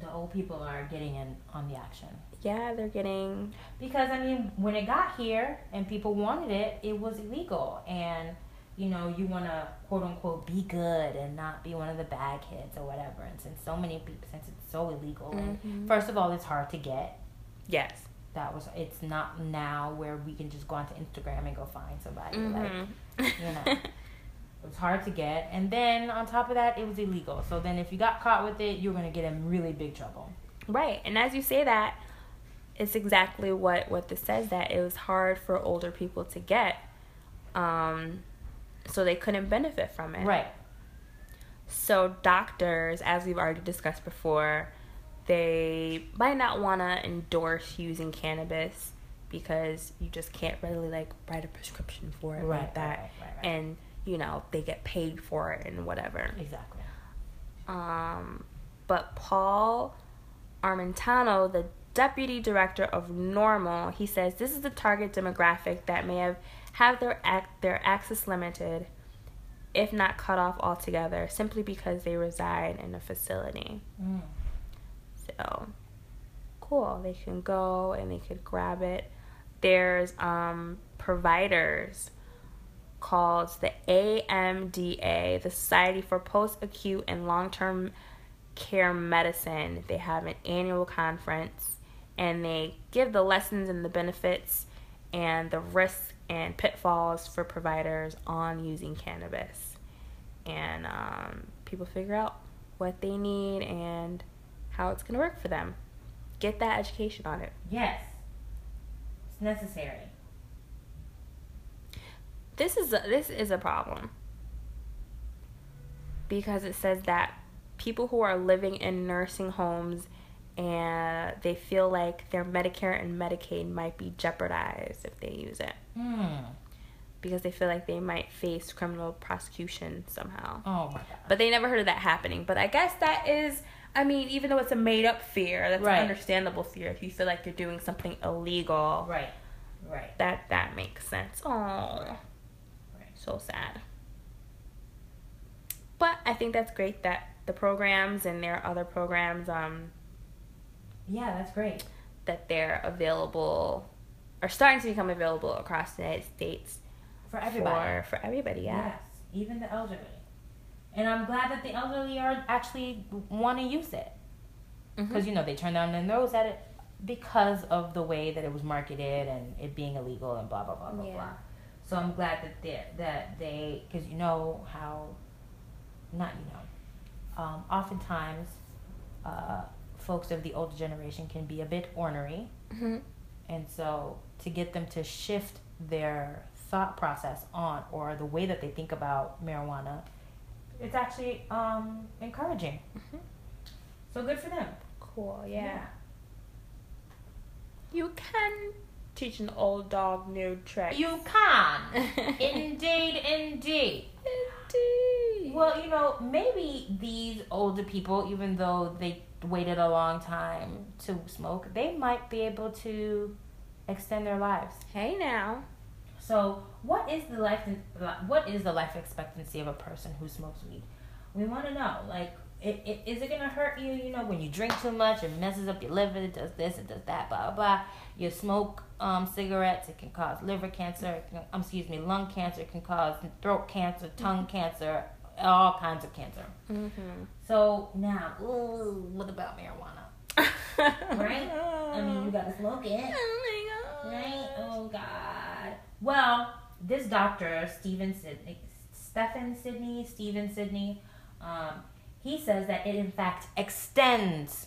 The old people are getting in on the action. yeah, they're getting Because I mean, when it got here and people wanted it, it was illegal, and you know, you want to quote unquote be good and not be one of the bad kids or whatever. And since so many people, since it's so illegal, Mhm. and first of all, it's hard to get. yes. That was it's not now where we can just go onto Instagram and go find somebody. Like Mhm. you know. (laughs) it was hard to get, and then on top of that, it was illegal. So then, if you got caught with it, you were gonna get in really big trouble. Right. And as you say that, it's exactly what what this says that it was hard for older people to get. Um so they couldn't benefit from it. Right. So doctors, as we've already discussed before, they might not want to endorse using cannabis because you just can't really like write a prescription for it Right, like that. right, right, right. And you know, they get paid for it and whatever. Exactly. Um, but Paul Armentano, the deputy director of NORML, he says this is the target demographic that may have have their ac- their access limited, if not cut off altogether, simply because they reside in a facility. Mm. So cool, they can go and they could grab it. There's um, providers called the AMDA, the Society for Post Acute and Long Term Care Medicine. They have an annual conference and they give the lessons and the benefits and the risks and pitfalls for providers on using cannabis. And um, people figure out what they need and how it's going to work for them. Get that education on it. Yes. It's necessary. This is a, this is a problem because it says that people who are living in nursing homes and they feel like their Medicare and Medicaid might be jeopardized if they use it Mm. because they feel like they might face criminal prosecution somehow. Oh my god. But they never heard of that happening. But I guess that is I mean, even though it's a made up fear, that's Right. an understandable fear. If you feel like you're doing something illegal, Right. Right. that that makes sense. Oh. So sad. But I think that's great that the programs and there are other programs um, Yeah, that's great. that they're available are starting to become available across the United States For everybody. for for everybody. Yeah. Yes. Even the elderly. And I'm glad that the elderly are actually want to use it. Because, you know, they turn down their nose at it because of the way that it was marketed and it being illegal and blah, blah, blah, blah, Yeah. blah. So I'm glad that they, that they, because you know how, not you know, um, oftentimes uh, folks of the older generation can be a bit ornery. Mhm. And so to get them to shift their thought process on or the way that they think about marijuana, it's actually um, encouraging. Mhm. So good for them. Cool. Yeah. You can teach an old dog new tricks. You can. (laughs) indeed, indeed. Indeed. Well, you know, maybe these older people, even though they waited a long time to smoke, they might be able to extend their lives. hey now. So, what is the life what is the life expectancy of a person who smokes weed? We want to know. Like, it, it, is it gonna hurt you? You know, when you drink too much, it messes up your liver. It does this, it does that, blah blah blah. You smoke um, cigarettes, it can cause liver cancer. It can, um, excuse me, lung cancer. It can cause throat cancer, tongue cancer, all kinds of cancer. Mm-hmm. So now, ooh, what about marijuana? (laughs) Right? I mean, you gotta smoke it. Oh my god. Right? Oh God. Well, this doctor, Stephen Sidney, Stephen Sidney, Stephen Sidney, um, he says that it in fact extends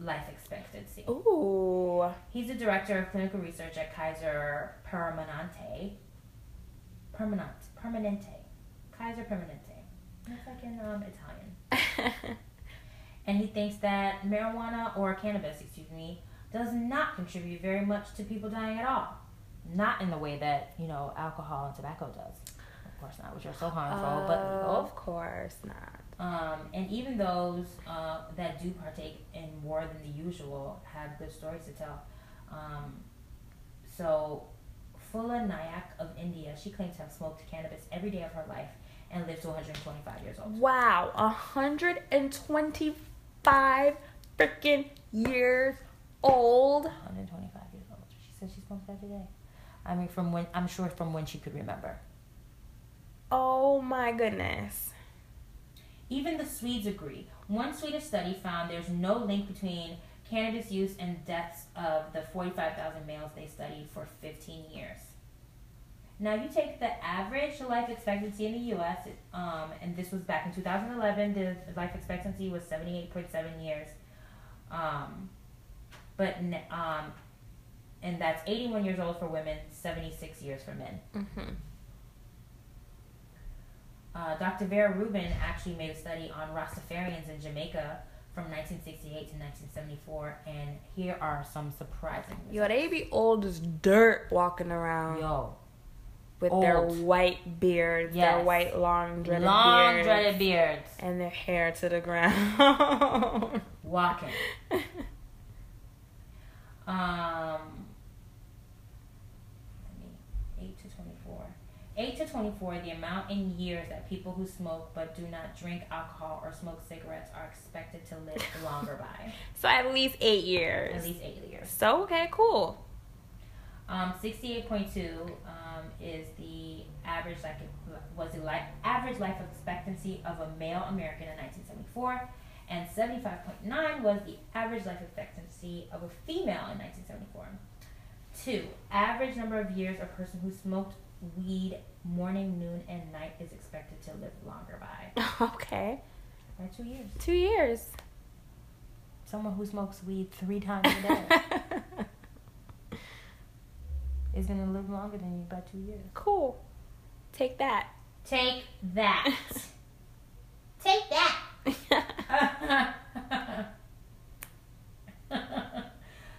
life expectancy. Ooh. He's the director of clinical research at Kaiser Permanente. Permanente. Permanente. Kaiser Permanente. That's like in um, Italian. (laughs) and he thinks that marijuana or cannabis, excuse me, does not contribute very much to people dying at all. Not in the way that, you know, alcohol and tobacco does. Of course not, which are so harmful, but legal. Of course not. Um, and even those uh, that do partake in more than the usual have good stories to tell. Um, so, Phula Nayak of India, she claims to have smoked cannabis every day of her life and lived to 125 years old. Wow, 125 freaking years old. 125 years old. She says she smoked every day. I mean, from when I'm sure from when she could remember. Oh my goodness. Even the Swedes agree. One Swedish study found there's no link between cannabis use and deaths of the 45,000 males they studied for 15 years. Now, you take the average life expectancy in the U.S., um, and this was back in 2011. The life expectancy was 78.7 years, um, but um, and that's 81 years old for women, 76 years for men. Mm-hmm. Uh, Dr. Vera Rubin actually made a study on Rastafarians in Jamaica from 1968 to 1974, and here are some surprising. Yo, they be old as dirt walking around. Yo, with old. their white beards, Yes. their white long dreaded long beards, dreaded beards, and their hair to the ground. walking. (laughs) Um, 8 to 24, the amount in years that people who smoke but do not drink alcohol or smoke cigarettes are expected to live (laughs) longer by. So at least eight years. At least eight years. So, okay, cool. Um, 68.2 um, is the average life, was the life, average life expectancy of a male American in 1974, and 75.9 was the average life expectancy of a female in 1974. Two, average number of years a person who smoked weed morning, noon, and night is expected to live longer by. (laughs) okay, By two years. two years. Someone who smokes weed three times a day (laughs) is gonna live longer than you by two years. cool. Take that. Take that. (laughs) Take that.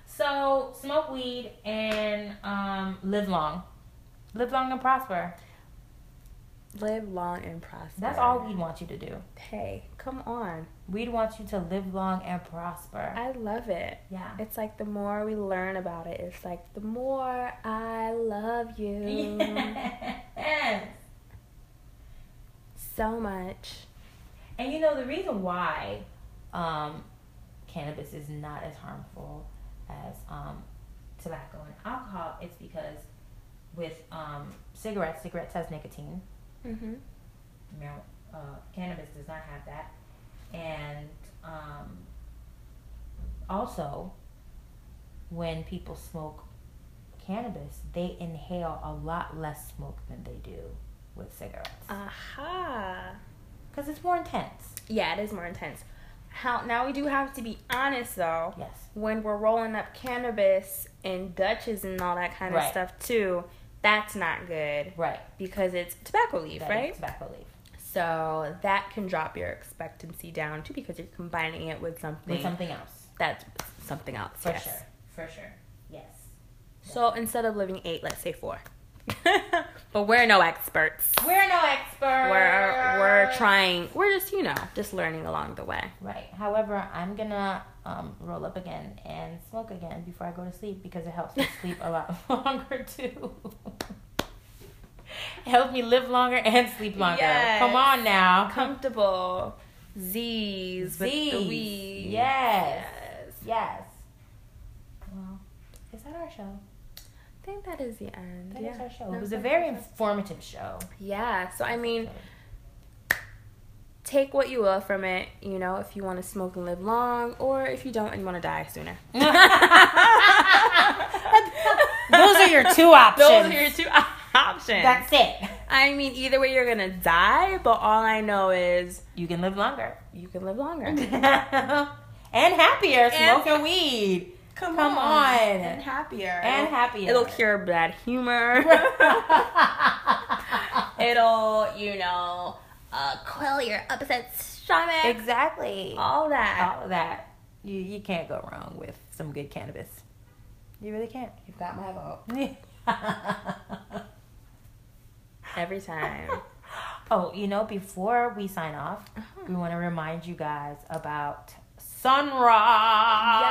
so smoke weed and um, live long. Live long and prosper. Live long and prosper. That's all weed want you to do. Hey, come on. We'd want you to live long and prosper. I love it. yeah. It's like the more we learn about it, it's like the more I love you (laughs) Yes. so much. And you know the reason why um, cannabis is not as harmful as um, tobacco and alcohol is because with um, cigarettes, cigarettes has nicotine. Mm-hmm. Mar- uh, cannabis does not have that, and um, also when people smoke cannabis, they inhale a lot less smoke than they do with cigarettes Aha. because it's more intense. Yeah, it is more intense. How now we do have to be honest though. Yes. When we're rolling up cannabis and Dutches and all that kind of Right. stuff too, that's not good Right. because it's tobacco leaf, That right? Tobacco leaf. So that can drop your expectancy down too because you're combining it with something With something else. that's something else. For yes. sure. For sure. Yes. So instead of living eight, let's say four. (laughs) but we're no experts. We're no experts. We're we're trying. We're just you know just learning along the way. Right. However, I'm gonna um, roll up again and smoke again before I go to sleep because it helps me (laughs) sleep a lot (laughs) longer too. (laughs) it helps me live longer and sleep longer. Yes. Come on now. Comfortable Z's, with the Z's. weed. Yes. Yes. Yes. Well, is that our show? I think that is the end. That is yeah. our show. That It was a very informative show. Yeah. So I mean, take what you will from it. You know, if you want to smoke and live long, or if you don't and you want to die sooner. (laughs) (laughs) Those are your two options. Those are your two. (laughs) options. That's it. I mean, either way, you're gonna die. But all I know is You can live longer you can live longer. and happier And- smoking weed. Come, Come on. on. and happier And happier. It'll cure bad humor. It'll, you know, uh, quell your upset stomach. exactly. All that. All of that. You you can't go wrong with some good cannabis. You really can't. You've got my vote (laughs) every time. (laughs) oh, you know, before we sign off, Uh-huh. we want to remind you guys about Sun Ra.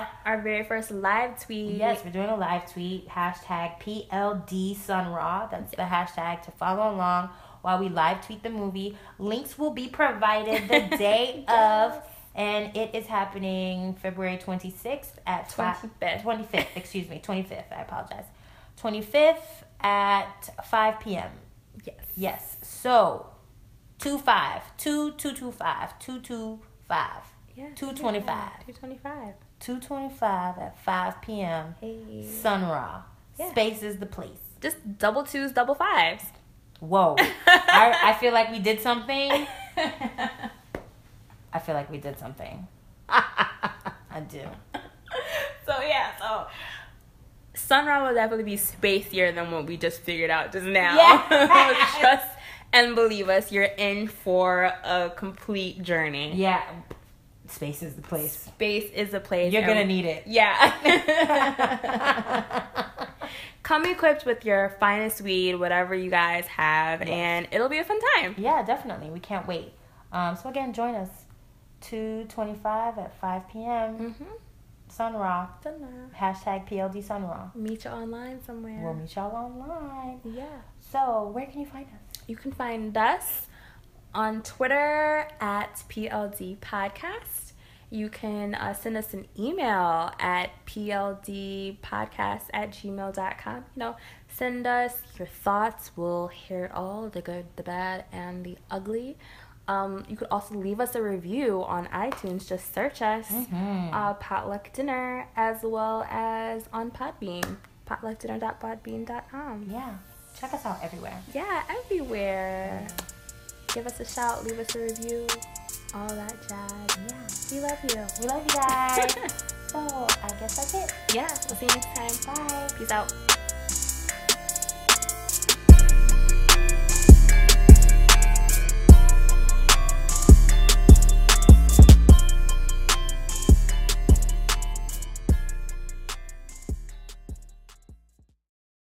Yes. Our very first live tweet. Yes, we're doing a live tweet. Hashtag PLD Sun Ra. That's the hashtag to follow along while we live tweet the movie. Links will be provided the (laughs) day of, and it is happening February 26th at 25th. 25th, excuse me, 25th. I apologize. 25th at 5 p.m. Yes. Yes. So, 25, 2225, 225, Yeah. 225. 225. 225 at 5 p.m. Hey. Sun Ra. Yeah. Space is the place. Just double twos, double fives. Whoa. (laughs) I, I feel like we did something. (laughs) I feel like we did something. I do. so yeah, so Sunrise will definitely be spacier than what we just figured out just now. Yeah. (laughs) Trust and believe us, you're in for a complete journey. Yeah. Space is the place. Space is the place. You're to need it. Yeah. Come equipped with your finest weed, whatever you guys have, Yes. and it'll be a fun time. yeah, definitely. We can't wait. Um, so, again, join us. 225 at 5 p.m. Mm-hmm. Sun Ra. Sunrise. Hashtag PLD Sun Ra. Meet you online somewhere. We'll meet y'all online. yeah. So, where can you find us? You can find us on Twitter at PLD Podcast. You can uh, send us an email at pldpodcast at gmail.com. You know, send us your thoughts. We'll hear it all the good, the bad, and the ugly. Um, you could also leave us a review on iTunes. Just search us, Mhm. uh, Potluck Dinner, as well as on Podbean, potluckdinner.podbean.com. Yeah. Check us out everywhere. Yeah, everywhere. Give us a shout, leave us a review, all that jazz. Yeah. We love you. We love you guys. (laughs) so, I guess that's it. Yeah, we'll see you next time. Bye. Peace out.